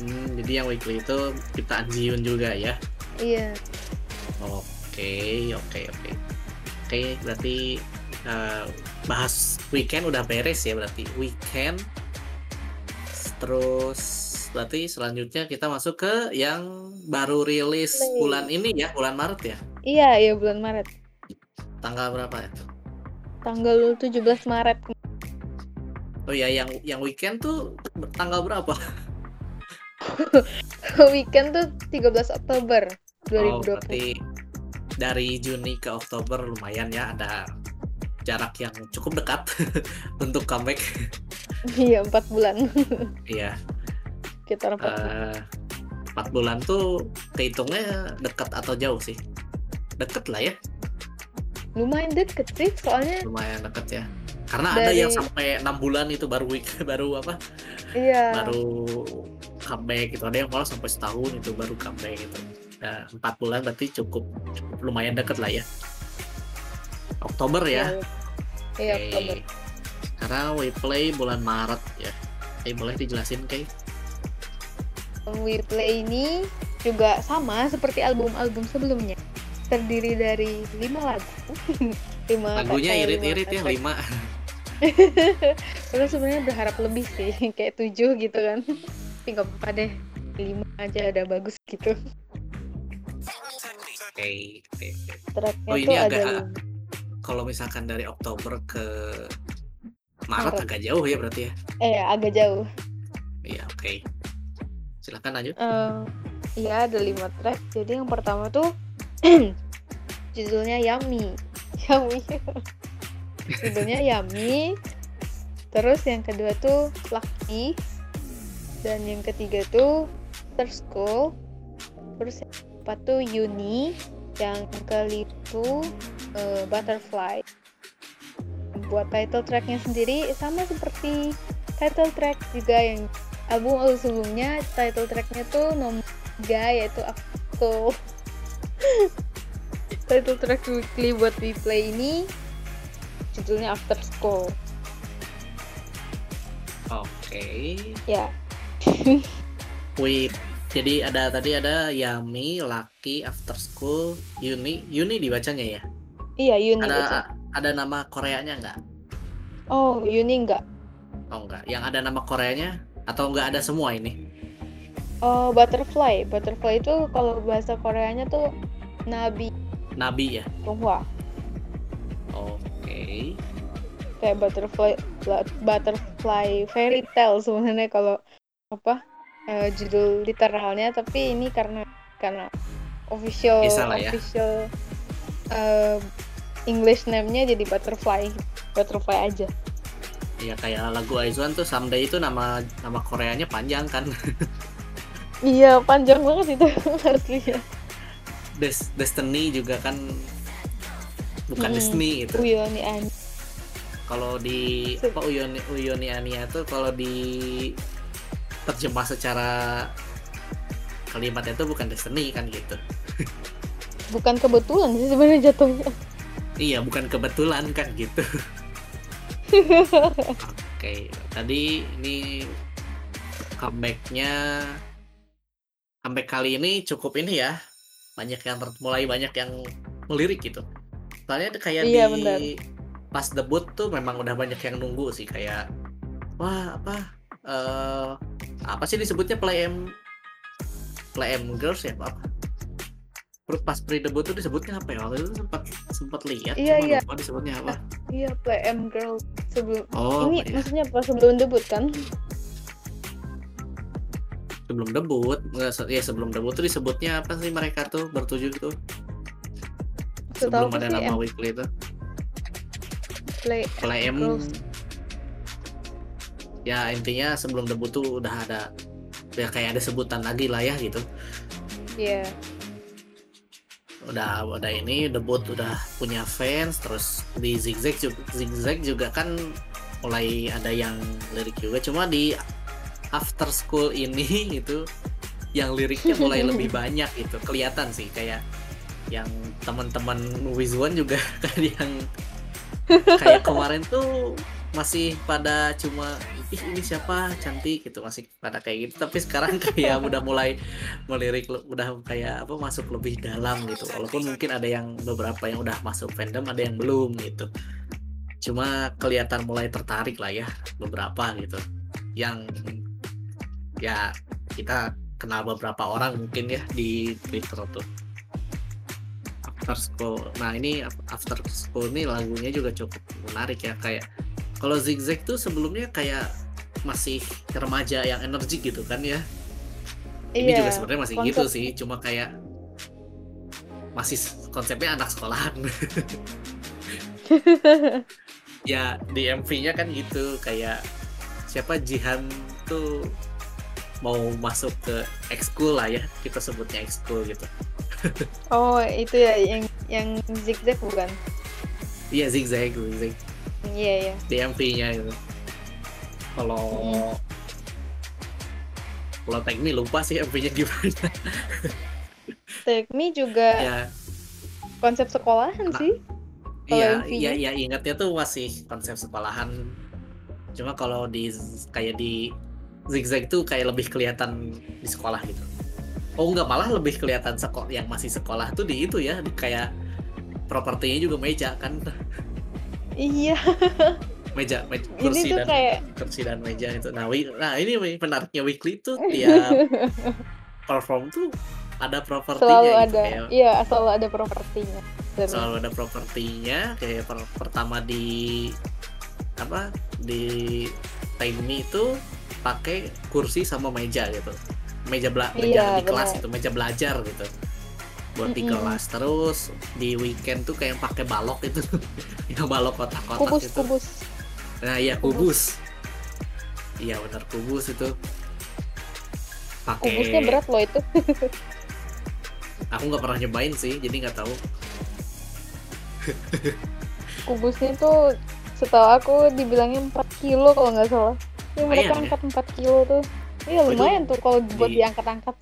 Hmm, jadi yang weekly itu ciptaan Jiun juga ya. iya Oke, oke, oke. Oke, berarti eh, bahas weekend udah beres ya berarti. Weekend. Terus berarti selanjutnya kita masuk ke yang baru rilis Play. bulan ini ya, bulan Maret ya. iya iya bulan Maret Tanggal berapa ya? tanggal 17 Maret Oh ya, yang yang weekend tuh tanggal berapa? weekend tuh 13 Oktober Oh, 2020 berarti dari Juni ke Oktober lumayan ya ada jarak yang cukup dekat untuk comeback. iya empat bulan. Iya. sekitar empat bulan. Eh, empat bulan tuh kehitungnya dekat atau jauh sih? Deket lah ya. Lumayan deket sih soalnya lumayan deket ya. Karena ada Dari- yang sampai enam bulan itu baru week baru apa? Iya. Baru comeback gitu. Ada yang malah sampai setahun itu baru comeback gitu. Nah, empat bulan berarti cukup, cukup lumayan deket lah ya. Oktober ya iya. Oktober karena we play bulan Maret ya eh boleh dijelasin kayak We Play ini juga sama seperti album-album sebelumnya. Terdiri dari lima lagu. lima Lagunya irit-irit ya lima. Terus sebenarnya berharap lebih sih, kayak tujuh gitu kan. Tapi nggak apa-apa deh, lima aja ada bagus gitu. Oke, oke, oke. Tracknya Oh, ini agak-. Kalau misalkan dari Oktober ke Maret Maret. agak jauh ya berarti ya. Eh agak jauh. Iya, oke. Silakan lanjut. Eh, Iya ada lima track. Jadi yang pertama tuh judulnya Yummy. Yummy. judulnya Yummy. Terus yang kedua tuh Lucky. Dan yang ketiga tuh School. Terus yang keempat tuh Uni. Yang kelima tuh eh, Butterfly. Buat title tracknya sendiri sama seperti title track juga yang album sebelumnya title tracknya tuh nomor 3 yaitu aku title track weekly buat we play ini judulnya After School Oke. ya Wait. Jadi ada tadi ada Yami, Lucky, After School, Uni. Uni dibacanya ya? Iya Uni Ada ada nama Koreanya nggak? oh Uni enggak Oh enggak. Yang ada nama Koreanya atau enggak ada semua ini? oh Butterfly Butterfly itu kalau bahasa Koreanya tuh Nabi Nabi ya. Tonghua Oke. kayak butterfly butterfly fairy tale sebenarnya kalau apa eh, judul literalnya tapi ini karena karena official ya. official eh, English name-nya jadi butterfly butterfly aja Iya kayak lagu Aizwan tuh Someday itu nama nama Koreanya panjang kan. iya panjang banget itu artinya Des- Destiny juga kan bukan Mm-mm. Destiny itu. Uyoni An Kalau di apa Uyoni Uyoni Ania tuh kalau di terjemah secara kalimatnya itu bukan Destiny kan gitu. bukan kebetulan sih sebenarnya jatuhnya Iya, bukan kebetulan kan gitu. Oke, tadi ini comebacknya comeback kali ini cukup ini ya, banyak yang mulai banyak yang melirik gitu. Soalnya kayak Iya, di benar. pas debut tuh memang udah banyak yang nunggu sih kayak wah apa eh apa sih disebutnya play M play M girls ya apa? Pas pre debut tuh disebutnya apa ya? Waktu itu sempat sempat lihat Iya, cuma iya. lupa disebutnya apa. iya play M girl sebelum Oh, ini iya. maksudnya pas sebelum debut kan sebelum debut ya sebelum debut tuh disebutnya apa sih mereka tuh bertujuh tuh sebelum ada nama M weekly itu play Play M Girls. ya intinya sebelum debut tuh udah ada ya kayak ada sebutan lagi lah ya gitu Iya. Udah udah ini debut udah punya fans terus di zigzag juga zigzag juga kan mulai ada yang lirik juga. Cuma di after school ini itu yang liriknya mulai lebih banyak gitu. Kelihatan sih kayak yang teman-teman Wizwan juga kan yang kayak kemarin tuh masih pada cuma ih ini siapa? Cantik gitu masih pada kayak gitu. Tapi sekarang kayak udah mulai melirik udah kayak apa masuk lebih dalam gitu. Walaupun mungkin ada yang beberapa yang udah masuk fandom ada yang belum gitu. Cuma kelihatan mulai tertarik lah ya beberapa gitu. Yang ya kita kenal beberapa orang mungkin ya di Twitter tuh. After School nah ini After School ini lagunya juga cukup menarik ya kayak kalau Zigzag tuh sebelumnya kayak masih remaja yang energik gitu kan ya? Ini Iya, juga sebenarnya masih konsep- gitu sih cuma kayak masih konsepnya anak sekolahan. Ya di MV-nya kan gitu kayak siapa Jihan tuh mau masuk ke ekskul lah ya kita sebutnya ekskul gitu. Oh, itu ya yang yang zigzag bukan? iya zigzag zigzag Iya, iya. di MV-nya gitu kalau Hmm. kalau teknik lupa sih MV-nya gimana Take Me juga ya konsep sekolahan Nah, sih. Iya, iya, iya ingatnya tuh masih konsep sekolahan. Cuma kalau di kayak di zigzag tuh kayak lebih kelihatan di sekolah gitu oh nggak malah lebih kelihatan sekolah yang masih sekolah tuh di itu ya di kayak propertinya juga meja kan Iya, meja, meja ini kursi tuh dan kayak kursi dan meja itu nah wi- nah ini menariknya weekly tuh tiap perform tuh ada propertinya selalu gitu ada, kayak iya selalu ada propertinya. Bener. selalu ada propertinya kayak per- pertama di apa di Tiny itu pakai kursi sama meja gitu meja bela meja Iya, di kelas benar. gitu meja belajar gitu buat di Mm-mm. kelas terus di weekend tuh kayak pakai balok itu yang balok kotak-kotak Kubus itu kubus. nah iya kubus iya benar kubus itu pakai Kubusnya berat loh itu. aku nggak pernah nyobain sih jadi nggak tahu Kubusnya tuh setahu aku dibilangnya 4 kilo kalau nggak salah. Ya, mereka ya. angkat 4 kilo tuh. Iya lumayan tuh kalau buat di- diangkat-angkat.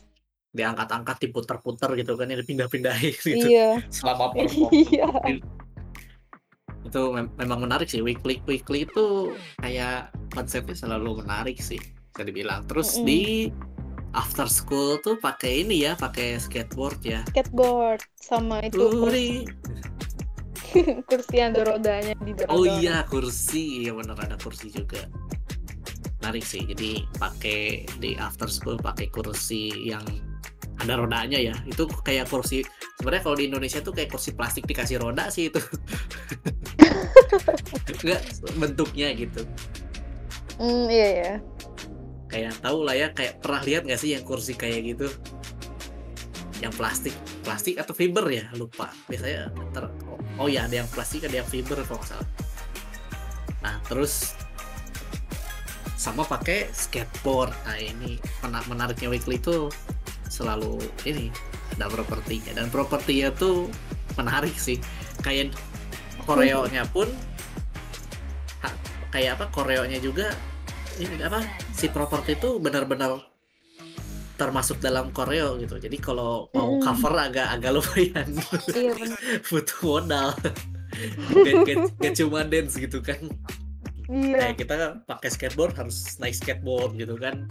Diangkat-angkat diputer-puter gitu kan ya dipindah-pindahin gitu Iya. selama perform Iya. itu mem- memang menarik sih weekly weekly itu kayak konsepnya selalu menarik sih bisa dibilang terus Mm-mm. di after school tuh pakai ini ya pakai skateboard ya Skateboard sama itu Uri. kursi, kursi yang ada rodanya di oh iya kursi ya bener ada kursi juga menarik sih jadi pakai di after school pakai kursi yang ada rodanya ya. Itu kayak kursi sebenarnya kalau di Indonesia tuh kayak kursi plastik dikasih roda sih itu. Enggak bentuknya gitu. Hmm, iya ya. kayak tahu lah ya kayak pernah lihat nggak sih yang kursi kayak gitu? Yang plastik plastik atau fiber ya? Lupa. Biasanya ter oh, oh ya ada yang plastik ada yang fiber kalau nggak salah. Nah terus sama pakai skateboard. Nah ini mena- menariknya weekly itu selalu ini ada propertinya dan propertinya tuh menarik sih. Kayak koreonya pun ha- kayak apa koreonya juga ini apa si properti itu benar-benar termasuk dalam koreo gitu. Jadi kalau mau cover agak agak lumayan. Iya butuh modal. Gak, gak- gak cuma dance gitu kan. Iya. kayak kita pakai skateboard harus naik skateboard gitu kan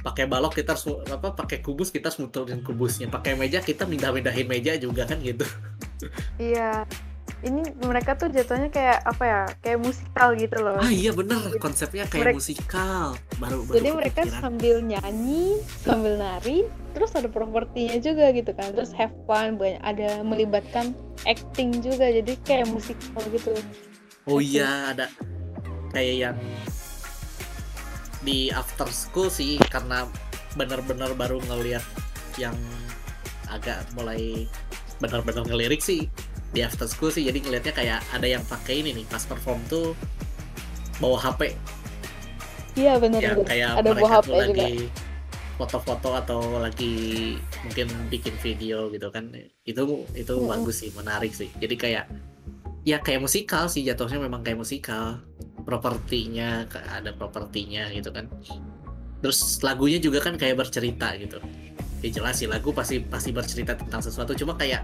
pakai balok kita harus apa pakai kubus kita harus muterin kubusnya pakai meja kita mindah-mindahin meja juga kan gitu Iya. Ini mereka tuh jatuhnya kayak apa ya? Kayak musikal gitu loh. ah iya bener konsepnya kayak Mereka- musikal baru baru Jadi mereka sambil nyanyi, sambil nari, terus ada propertinya juga gitu kan. Terus have fun, banyak ada melibatkan acting juga. Jadi kayak musikal gitu. oh iya ada kayak yang di after school sih karena bener-bener baru ngeliat yang agak mulai bener-bener ngelirik sih di after school sih. Jadi ngelihatnya kayak ada yang pakai ini nih pas perform tuh bawa HP Iya benar yang kayak Ada mereka tuh HP juga. lagi foto-foto atau lagi mungkin bikin video gitu kan. Itu itu Mm-mm. bagus sih menarik sih. Jadi kayak ya kayak musikal sih jatuhnya memang kayak musikal. Propertinya ada propertinya gitu kan. Terus lagunya juga kan kayak bercerita gitu. Ya jelas sih lagu pasti pasti bercerita tentang sesuatu. Cuma kayak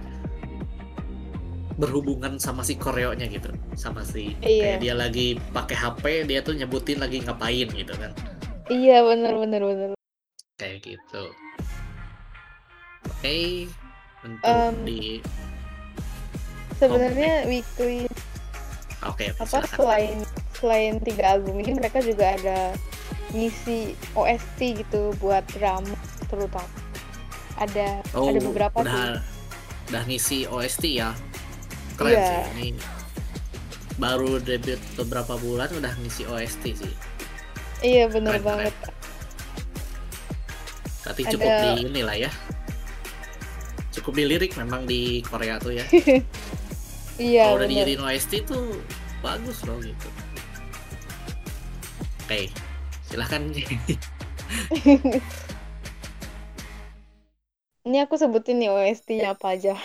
berhubungan sama si koreonya gitu. Sama si Iya. kayak dia lagi pakai HP dia tuh nyebutin lagi ngapain gitu kan. Iya benar benar benar. kayak gitu. Oke untuk Em, di Sebenarnya weekly oke oke, apa silakan. selain selain tiga album ini mereka juga ada ngisi OST gitu buat drama terutama. Ada oh ada beberapa udah sih. udah ngisi OST ya keren Iya. sih ini baru debut beberapa bulan udah ngisi OST sih Iya benar Keren, banget. berarti Ada- cukup di inilah ya cukup di lirik memang di Korea tuh ya Iya kalau udah dijadiin OST tuh bagus loh gitu oke silahkan Ini aku sebutin nih OST-nya apa aja.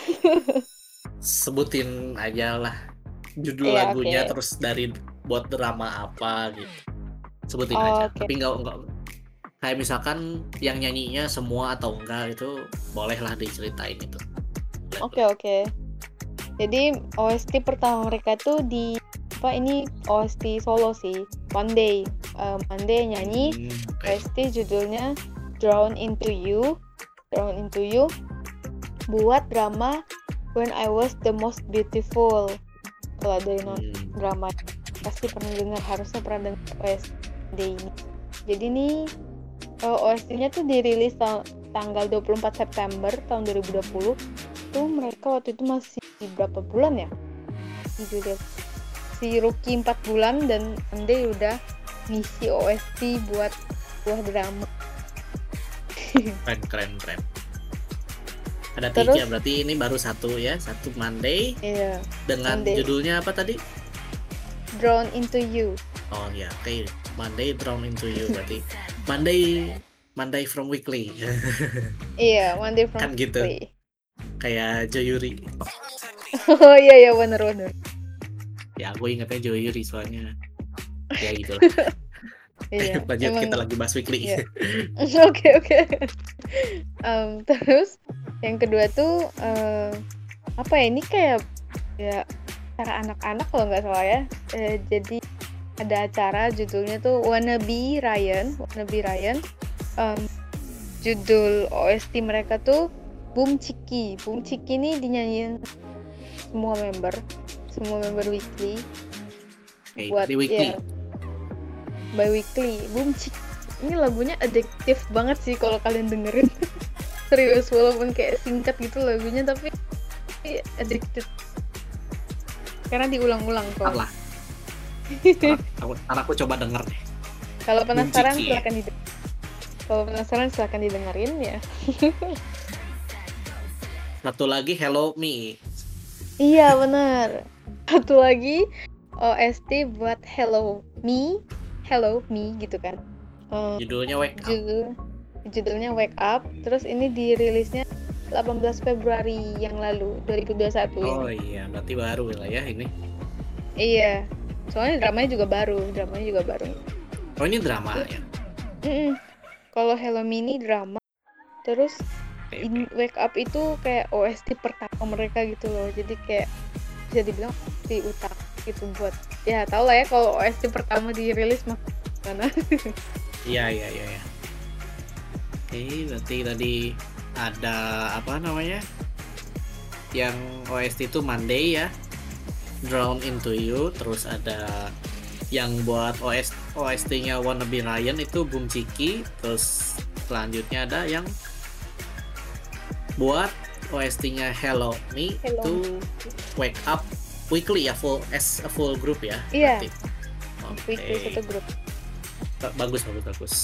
sebutin aja lah judul Iya, lagunya oke. terus dari buat drama apa gitu sebutin Oh, aja oke. tapi nggak nggak kayak misalkan yang nyanyinya semua atau enggak itu bolehlah diceritain itu Oke oke. Jadi OST pertama mereka tuh di apa ini OST solo sih. One Day. Uh, One Day nyanyi. Hmm, oke. OST judulnya Drown Into You. Drown Into You. Buat drama When I Was the Most Beautiful. Kalau ada yang Hmm, drama pasti pernah dengar. Harusnya pernah dengar OST ini. Jadi nih uh, OST-nya tuh dirilis ta- tanggal 24 September tahun 2020 tuh mereka waktu itu masih berapa bulan ya si Julia si Rookie 4 bulan dan Ande udah ngisi OST buat buah drama keren keren keren. Ada Terus? tiga berarti ini baru satu ya, satu Monday iya dengan Monday. judulnya apa tadi? Drawn Into You Oh ya, oke. Monday Drown into You berarti. Monday Monday from Weekly. iya One Day From Kan gitu. Kayak Joyuri. oh iya iya bener bener Ya, aku ingatnya Joyuri soalnya. Ya gitu lah. iya Lanjut emang- kita lagi bahas Weekly. Iya. Oke oke. Em, terus yang kedua tuh eh, apa ya ini kayak ya acara anak-anak kalau nggak salah ya. Eh, jadi ada acara judulnya tuh Wannabe Ryan, Wannabe Ryan. Em, judul OST mereka tuh Boom Chiki. Boom Chiki ini dinyanyiin semua member, semua member weekly Oke, buat Weekly. ya, by weekly boom cik ini lagunya adiktif banget sih kalau kalian dengerin serius walaupun kayak singkat gitu lagunya tapi addicted karena diulang-ulang kok lah. Ntar aku, ntar aku coba denger deh. kalau penasaran Ciki ya? silahkan didengar kalau penasaran silahkan didengerin ya Satu lagi Hello Me. iya benar satu lagi OST buat Hello Me Hello Me gitu kan Eh, Judulnya Wake Up. judul judulnya Wake Up terus ini dirilisnya 18 Februari yang lalu 2021 Oh ini. iya, berarti baru lah ya ini. iya soalnya dramanya juga baru dramanya juga baru Oh ini drama ya. Mm-mm. Kalau Hello Mini drama terus in Wake Up itu kayak OST pertama mereka gitu loh jadi kayak bisa dibilang OST utama gitu buat ya tau lah ya kalau OST pertama dirilis mah mana Iya iya iya. iya. Oke, berarti tadi ada apa namanya? Yang OST itu Monday ya. Drown into You, terus ada yang buat OS OST-nya Wanna Be Ryan itu Boom Chiki, terus selanjutnya ada yang buat OST-nya Hello Me Hello itu Wake Up Weekly ya full as a full group ya. Iya. berarti. Oke. weekly satu grup Ba- bagus bagus bagus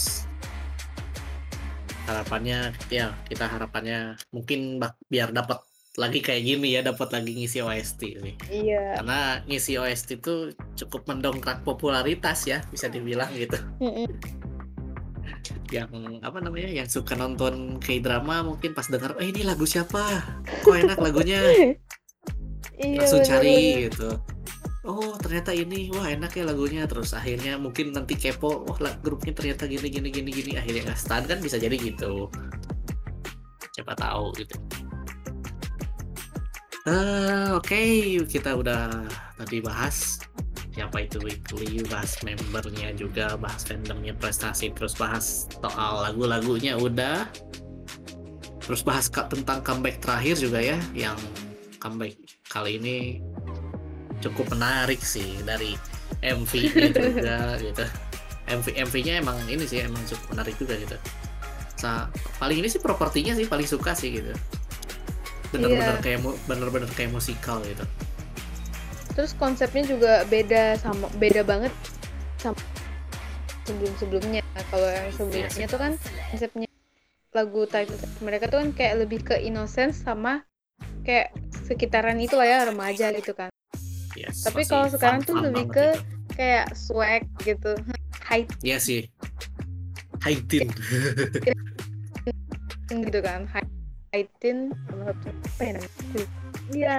harapannya ya kita harapannya mungkin biar dapat lagi kayak gini ya dapat lagi ngisi OST sih. Iya. Karena ngisi OST itu cukup mendongkrak popularitas ya bisa dibilang gitu. Mm-mm. yang apa namanya yang suka nonton K drama mungkin pas dengar eh ini lagu siapa? Kok enak lagunya? Iya langsung bener-bener. cari gitu. Oh ternyata ini wah enak ya lagunya. Terus akhirnya mungkin nanti kepo wah lah, grupnya ternyata gini gini gini gini. Akhirnya nggak kan bisa jadi gitu. Siapa tahu gitu Eh, oke kita udah tadi bahas siapa itu weekly bahas membernya juga bahas fandomnya prestasi terus bahas soal lagu-lagunya udah terus bahas tentang comeback terakhir juga ya yang comeback kali ini cukup menarik sih dari MV-nya juga gitu. MV MV-nya emang ini sih emang cukup menarik juga gitu. Sa paling ini sih propertinya sih paling suka sih gitu. Bener-bener Iya. kayak bener-bener kayak musikal gitu. terus konsepnya juga beda sama beda banget sama sebelum sebelumnya kalau yang sebelumnya sih. tuh kan konsepnya lagu title mereka tuh kan kayak lebih ke innocence sama kayak sekitaran itu lah ya remaja gitu kan Yes, Tapi masih kalau sekarang tuh fun-fun lebih ke- gitu. kayak swag gitu high Iya sih. High teen gitu kan high, high teen sama satu apa ya namanya? Iya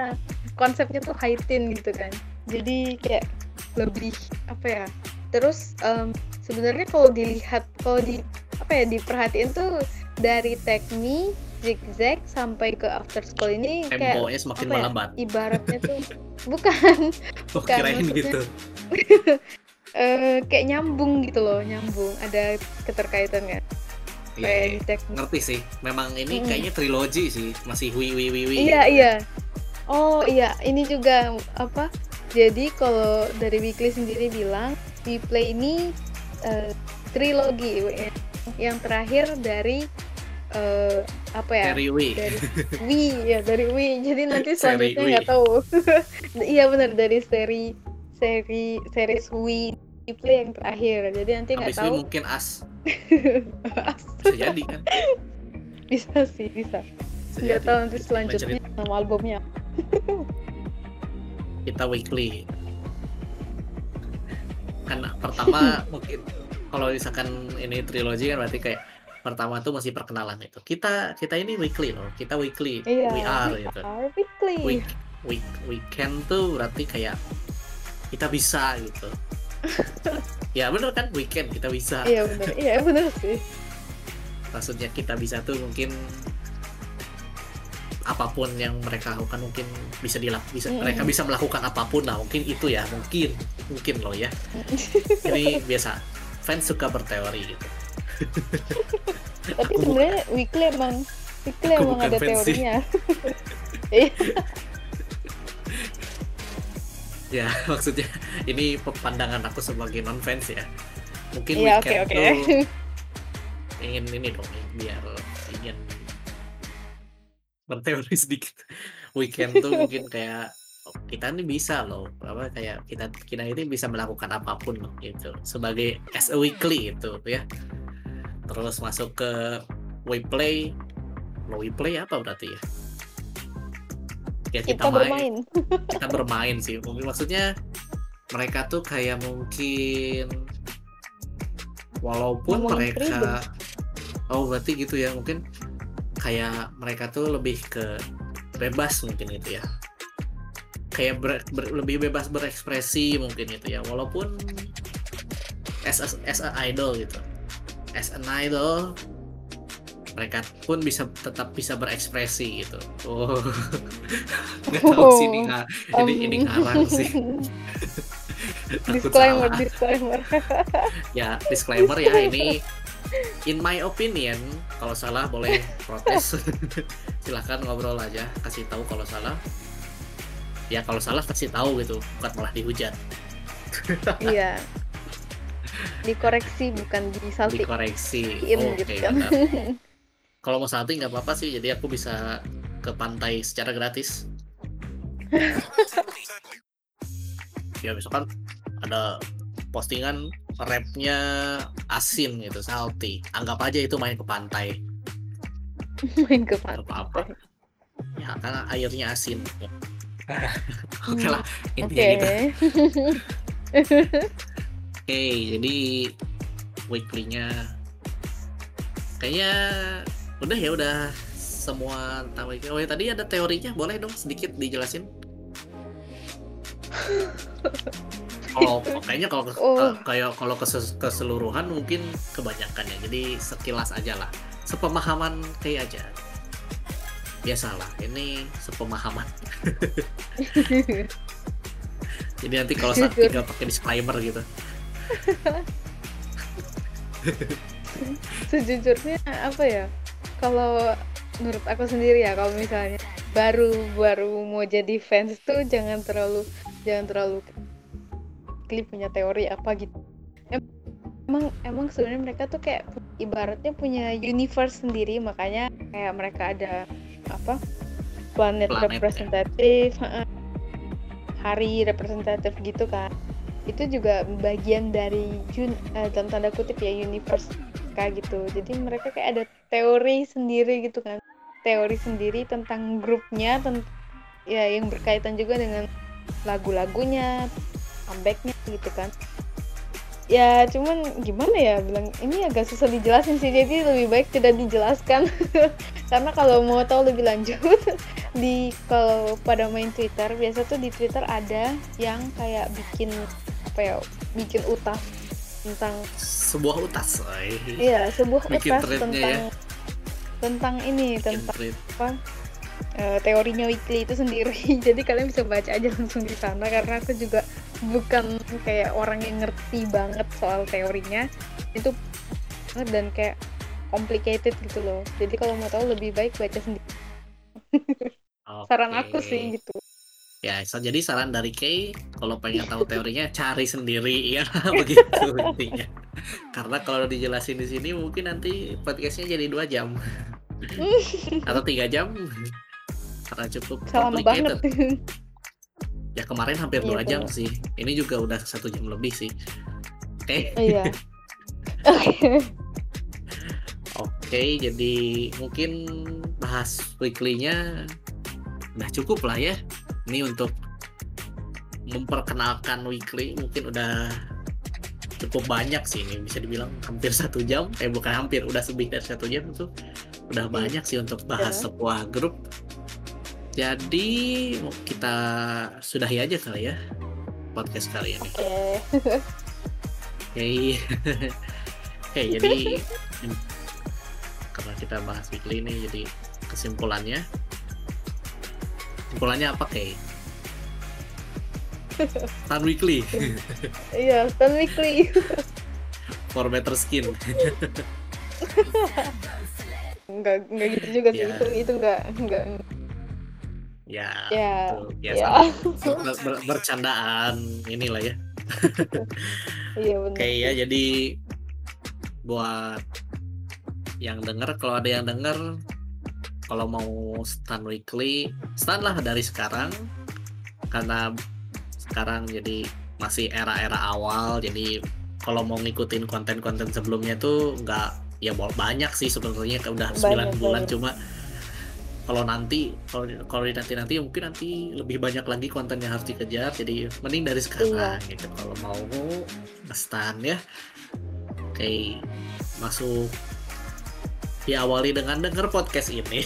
konsepnya tuh high teen gitu kan. Jadi kayak lebih apa ya? Terus em, sebenarnya kalau dilihat kalau di apa ya diperhatiin tuh dari teknik zigzag sampai ke after school ini kayak temponya semakin apa ya, melambat. ibaratnya tuh bukan oh bukan, kirain maksudnya- gitu. Eh, kayak nyambung gitu loh nyambung. Ada keterkaitan kan Iya, iya. di ngerti sih. Memang ini Mm-mm. kayaknya trilogi sih. Masih wi wi wi wi iya iya. Oh iya. Ini juga apa? Jadi kalau dari Weekly sendiri bilang We Play ini eh, trilogi yang terakhir dari eh, apa ya? Seri wi dari Wii ya dari Wii. Jadi nanti selanjutnya Wii. nggak tahu. Iya benar. Dari seri seri series Wii Play yang terakhir. Jadi nanti nggak ini tahu. mungkin as. Bisa jadi kan? Bisa sih bisa. Nggak tahu nanti selanjutnya nama albumnya. Kita weekly. Kan pertama mungkin kalau misalkan ini trilogi kan berarti kayak pertama tuh masih perkenalan itu. Kita kita ini weekly loh. Kita weekly. Iya we are gitu. are Weekly. Week week weekend tuh berarti kayak kita bisa gitu ya bener kan? Weekend kita bisa. Iya benar iya benar sih. Maksudnya kita bisa tuh mungkin apa pun yang mereka lakukan mungkin bisa dilakukan bisa Mm-mm. mereka bisa melakukan apa pun. Lah mungkin itu ya. Mungkin mungkin loh ya. Ini biasa. Fans suka berteori gitu. Tapi sebenarnya Weekly emang Weekly emang ada teorinya ya maksudnya ini pandangan aku sebagai non fans ya. Mungkin oke weekend oke. tuh ingin ini dong biar ingin berteori sedikit. Weekend tuh mungkin kayak kita ini bisa loh apa kayak kita kita ini bisa melakukan apa pun loh gitu. Sebagai as a weekly itu ya. Terus masuk ke WePlay lo WePlay apa berarti ya ya kita main. bermain. Kita bermain sih. Mungkin maksudnya mereka tuh kayak mungkin walaupun Ngomongin mereka freedom. oh berarti gitu ya. Mungkin kayak mereka tuh lebih ke bebas mungkin itu ya. Kayak ber- ber- lebih bebas berekspresi mungkin itu ya. Walaupun as a, as a idol gitu. As an idol mereka pun bisa tetap bisa berekspresi gitu. Oh. Nggak tahu sih ini nga- ini ini Um, ngarang sih. Disclaimer disclaimer. Ya disclaimer ya ini in my opinion kalau salah boleh protes. Silahkan ngobrol aja kasih tahu kalau salah. Ya kalau salah kasih tahu gitu bukan malah dihujat. Iya. Dikoreksi bukan disalti dikoreksi. In oke gitu. kan. mantap. Kalau mau salting nggak apa-apa sih jadi aku bisa ke pantai secara gratis. Ya misalkan ada postingan rapnya asin gitu salty. Anggap aja itu main ke pantai. Main ke pantai. Apa-apa. Ya karena airnya asin. Oke lah oke intinya gitu. oke jadi weekly-nya kayaknya udah ya udah semua tentang weekly oh ya tadi ada teorinya. Boleh dong sedikit dijelasin? Kalau kayaknya kalau Oh. kayak kalau keseluruhan mungkin kebanyakan ya. Jadi sekilas aja lah. Sepemahaman kayak aja. Biasalah ini sepemahaman. Jadi nanti kalau saat tinggal pakai disclaimer gitu. Sejujurnya apa ya kalau menurut aku sendiri ya kalau misalnya baru baru mau jadi fans tuh jangan terlalu jangan terlalu klip punya teori apa gitu. Em- emang emang sebenarnya mereka tuh kayak ibaratnya punya universe sendiri makanya kayak mereka ada apa planet, Planet, ya. representatif heeh, hari representatif gitu kan. Itu juga bagian dari jun, eh, dalam tanda kutip ya universe kayak gitu. Jadi mereka kayak ada teori sendiri gitu kan. Teori sendiri tentang grupnya ten- ya yang berkaitan juga dengan lagu-lagunya comebacknya gitu kan. Ya cuman gimana ya bilang ini agak susah dijelasin sih. Jadi lebih baik tidak dijelaskan. Karena kalau mau tahu lebih lanjut di kalau pada main Twitter biasa tuh di Twitter ada yang kayak bikin apa ya bikin utas tentang sebuah utas. Iya, sebuah Bikin utas tentang ya. tentang ini Bikin tentang tweet. apa eh, teorinya weekly itu sendiri jadi kalian bisa baca aja langsung di sana karena aku juga bukan kayak orang yang ngerti banget soal teorinya itu dan kayak complicated gitu loh jadi kalau mau tahu lebih baik baca sendiri saran aku sih gitu Ya, so- jadi saran dari Kay, kalau pengen tahu teorinya cari sendiri ya, begitu intinya. Karena kalau dijelasin di sini mungkin nanti podcastnya jadi dua jam atau tiga jam, karena cukup banget complicated. Ya kemarin hampir Iya, dua jam bener. sih, ini juga udah satu jam lebih sih. Oke, iya oke oke, jadi mungkin bahas weekly-nya udah cukup lah ya. Ini untuk memperkenalkan weekly mungkin udah cukup banyak sih ini bisa dibilang hampir satu jam. Eh bukan hampir udah lebih dari satu jam itu. Udah Iya. banyak sih untuk bahas Iya. sebuah grup. Jadi mau kita sudahi aja kali ya podcast kali ini. Oke. Oke oke jadi karena kita bahas weekly ini jadi kesimpulannya kesimpulannya apa kayak Tan weekly. Iya Stan weekly. For better skin. Enggak enggak gitu juga sih. Ya. itu itu enggak enggak ya ya ya biasa. ber- ber- bercandaan inilah ya. Iya benar. Oke ya jadi buat yang denger kalau ada yang denger kalau mau stand weekly stand lah dari sekarang. Karena sekarang jadi masih era-era awal jadi kalau mau ngikutin konten-konten sebelumnya tuh nggak ya banyak sih sebenarnya udah 9 Banyak, bulan. Banyak. cuma kalau nanti kalau nanti nanti mungkin nanti lebih banyak lagi konten yang harus dikejar. Jadi mending dari sekarang gitu. Kalau mau stand ya. Oke masuk diawali dengan denger podcast ini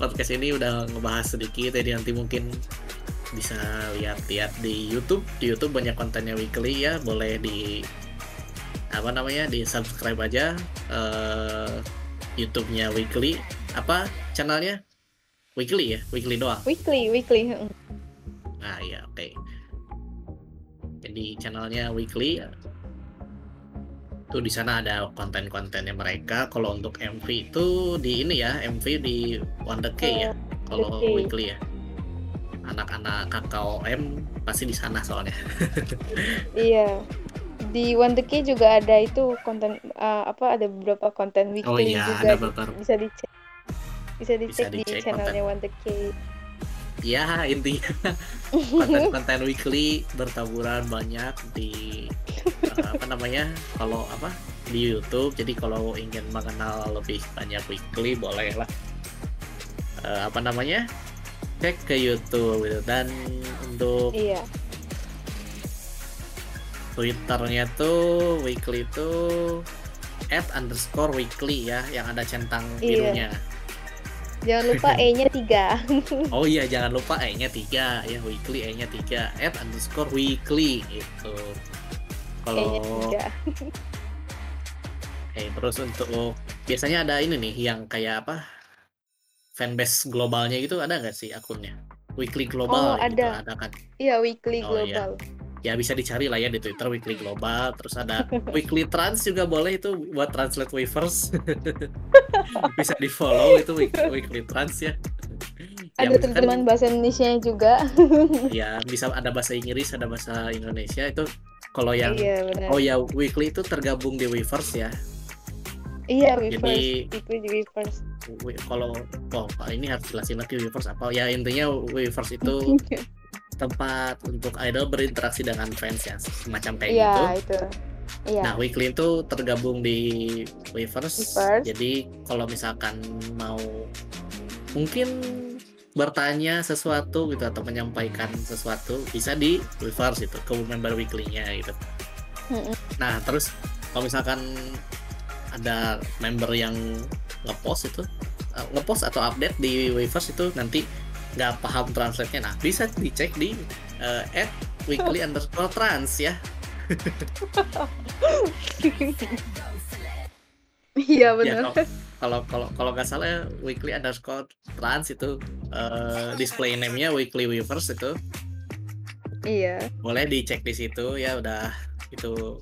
podcast ini udah ngebahas sedikit jadi nanti mungkin bisa lihat-lihat di YouTube di YouTube banyak kontennya weekly ya boleh di apa namanya di subscribe aja eh, YouTube-nya weekly apa channelnya weekly ya weekly doang weekly weekly. Nah, ya oke. Jadi channelnya weekly. Tuh di sana ada konten-kontennya mereka. Kalau untuk MV itu di ini ya, MV di One The K ya. Kalau The K. weekly ya. Anak-anak KKOM pasti di sana soalnya. Iya. Di One The Key juga ada itu konten eh, apa ada beberapa konten weekly Oh iya, juga ada di- beberapa. bisa dicek. Bisa dicek di dicek channelnya One The Key. Ya, intinya konten-konten weekly bertaburan banyak di eh, apa namanya? Kalau apa? di YouTube. Jadi kalau ingin mengenal lebih banyak weekly boleh lah eh, apa namanya? cek ke YouTube gitu. dan untuk Iya. Twitternya tuh weekly itu at underscore weekly ya yang ada centang Iya. Jangan lupa E-nya 3. Oh iya jangan lupa E-nya tiga ya weekly E-nya tiga at underscore weekly itu. Kalau E-nya 3. eh terus untuk biasanya ada ini nih yang kayak apa fanbase globalnya gitu ada nggak sih akunnya? Weekly global Oh, gitu ada. ada kan? Iya, weekly Oh, iya. Ya bisa dicari lah ya di Twitter weekly global terus ada weekly trans juga boleh itu buat translate waivers bisa di follow itu weekly, weekly trans ya. Ya, Ada misalkan- terjemahan bahasa Indonesia juga. ya bisa ada bahasa Inggris ada bahasa Indonesia itu kalau yang iya, benar. oh ya weekly itu tergabung di Weverse ya iya, jadi- Weverse. Weekly di kalau oh ini harus jelasin lagi Weverse apa ya intinya Weverse itu tempat untuk idol berinteraksi dengan fans ya semacam kayak Iya, gitu itu. Iya. nah weekly itu tergabung di Weverse Weverse. jadi kalau misalkan mau mungkin bertanya sesuatu gitu atau menyampaikan sesuatu bisa di Weverse itu ke member weekly-nya gitu Mm-mm. Nah, terus kalau misalkan ada member yang ngepost itu uh, ngepost atau update di Weverse itu nanti nggak paham translate-nya. Nah, bisa dicek di uh, at weekly underscore trans ya. Iya Ya benar. kalau kalau kalau kalau nggak salah ya, weekly underscore trans itu eh, display name-nya weekly weavers itu Iya. boleh dicek di situ ya udah itu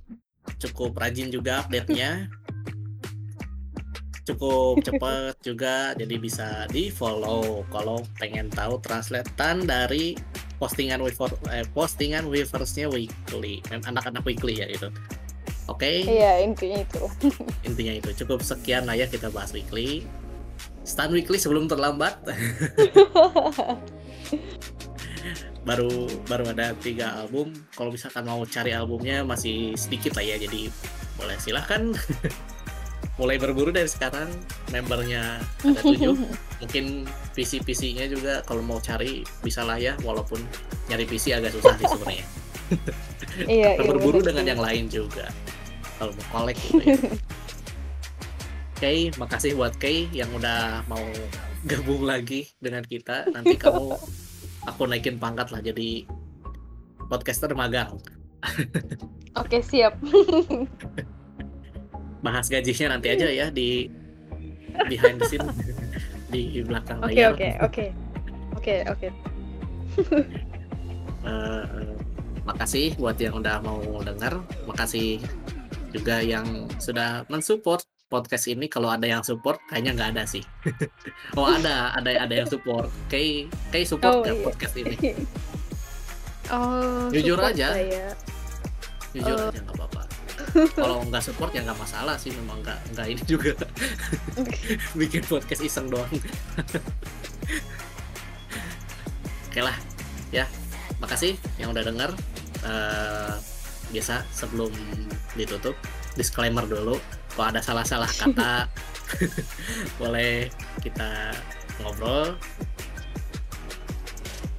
cukup rajin juga update-nya cukup cepet juga jadi bisa di follow kalau pengen tahu translatean dari postingan weaver eh, postingan weaversnya weekly Mem- anak-anak weekly ya itu oke? Iya, intinya itu. intinya itu. Cukup sekian lah ya kita bahas weekly. Stand weekly sebelum terlambat. Baru baru ada tiga album. Kalau misalkan mau cari albumnya masih sedikit lah ya jadi boleh silahkan mulai berburu dari sekarang membernya ada tujuh mungkin PC PC nya juga kalau mau cari bisa lah ya walaupun nyari PC agak susah sih sebenarnya Iya, iya. berburu benar dengan yang lain juga kalau mau kolek gitu ya Kay, makasih buat Kay yang udah mau gabung lagi dengan kita. Nanti kamu aku naikin pangkat lah jadi podcaster magang. Oke, siap. Bahas gajinya nanti aja ya di behind the scene di belakang Oke, layar. oke, oke. Oke, oke. Eh, eh, makasih buat yang udah mau dengar. Makasih juga yang sudah mensupport podcast ini. Kalau ada yang support, kayaknya nggak ada sih. oh ada, ada ada yang support. Kay, Kay support Oh, iya. podcast ini? Oh, Jujur aja. saya. Jujur Oh. aja. Kalau nggak support ya nggak masalah sih. Memang nggak nggak ini juga bikin podcast iseng doang. Oke lah, ya. Makasih yang udah denger. Eh, biasa sebelum ditutup disclaimer dulu. Kalau ada salah-salah kata boleh kita ngobrol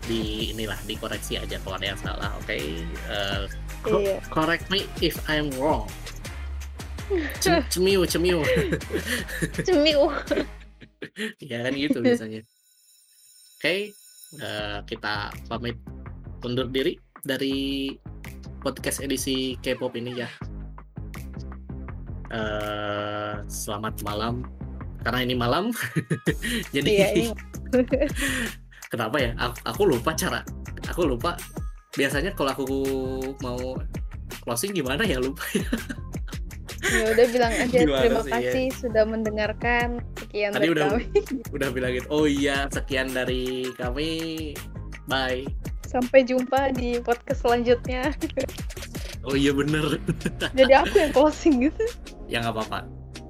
di inilah dikoreksi aja kalau ada yang salah. Oke. Eh, co- Iya. correct me if I'm wrong. Cem- Cemiu, cemiu. Cemiu. ya kan gitu biasanya. Oke, eh, kita pamit undur diri dari podcast edisi K-pop ini ya. Eh, selamat malam karena ini malam. Jadi Iya, ini kenapa ya? Aku, aku lupa cara. Aku lupa. Biasanya kalau aku mau closing gimana ya lupa. ya udah bilang aja Gimana terima sih, ya? kasih sudah mendengarkan sekian Tadi dari udah- kami. Udah bilang gitu. Oh iya, sekian dari kami. Bye. Sampai jumpa di podcast selanjutnya. Oh iya bener. Jadi aku yang closing gitu. ya nggak apa-apa.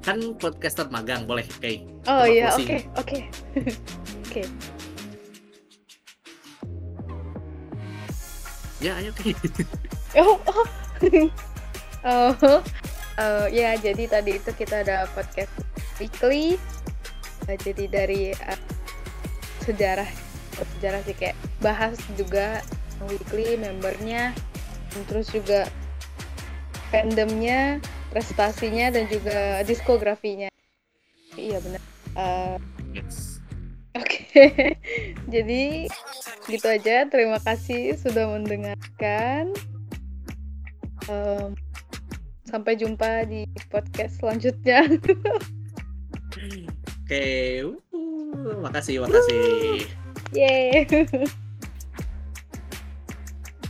Kan podcaster magang boleh kayak. Oh iya, oke, oke. Oke. Ya ayo kayak. Oh, oh. oh. eh, ya, jadi tadi itu kita ada podcast weekly. Eh, jadi dari eh, sejarah sejarah sih kayak bahas juga weekly membernya, terus juga fandomnya, prestasinya dan juga diskografinya. Iya benar. Eh, Yes. Oke, jadi gitu aja. Terima kasih sudah mendengarkan. Em, sampai jumpa di podcast selanjutnya. Oke. uh, makasih, makasih. Yeay.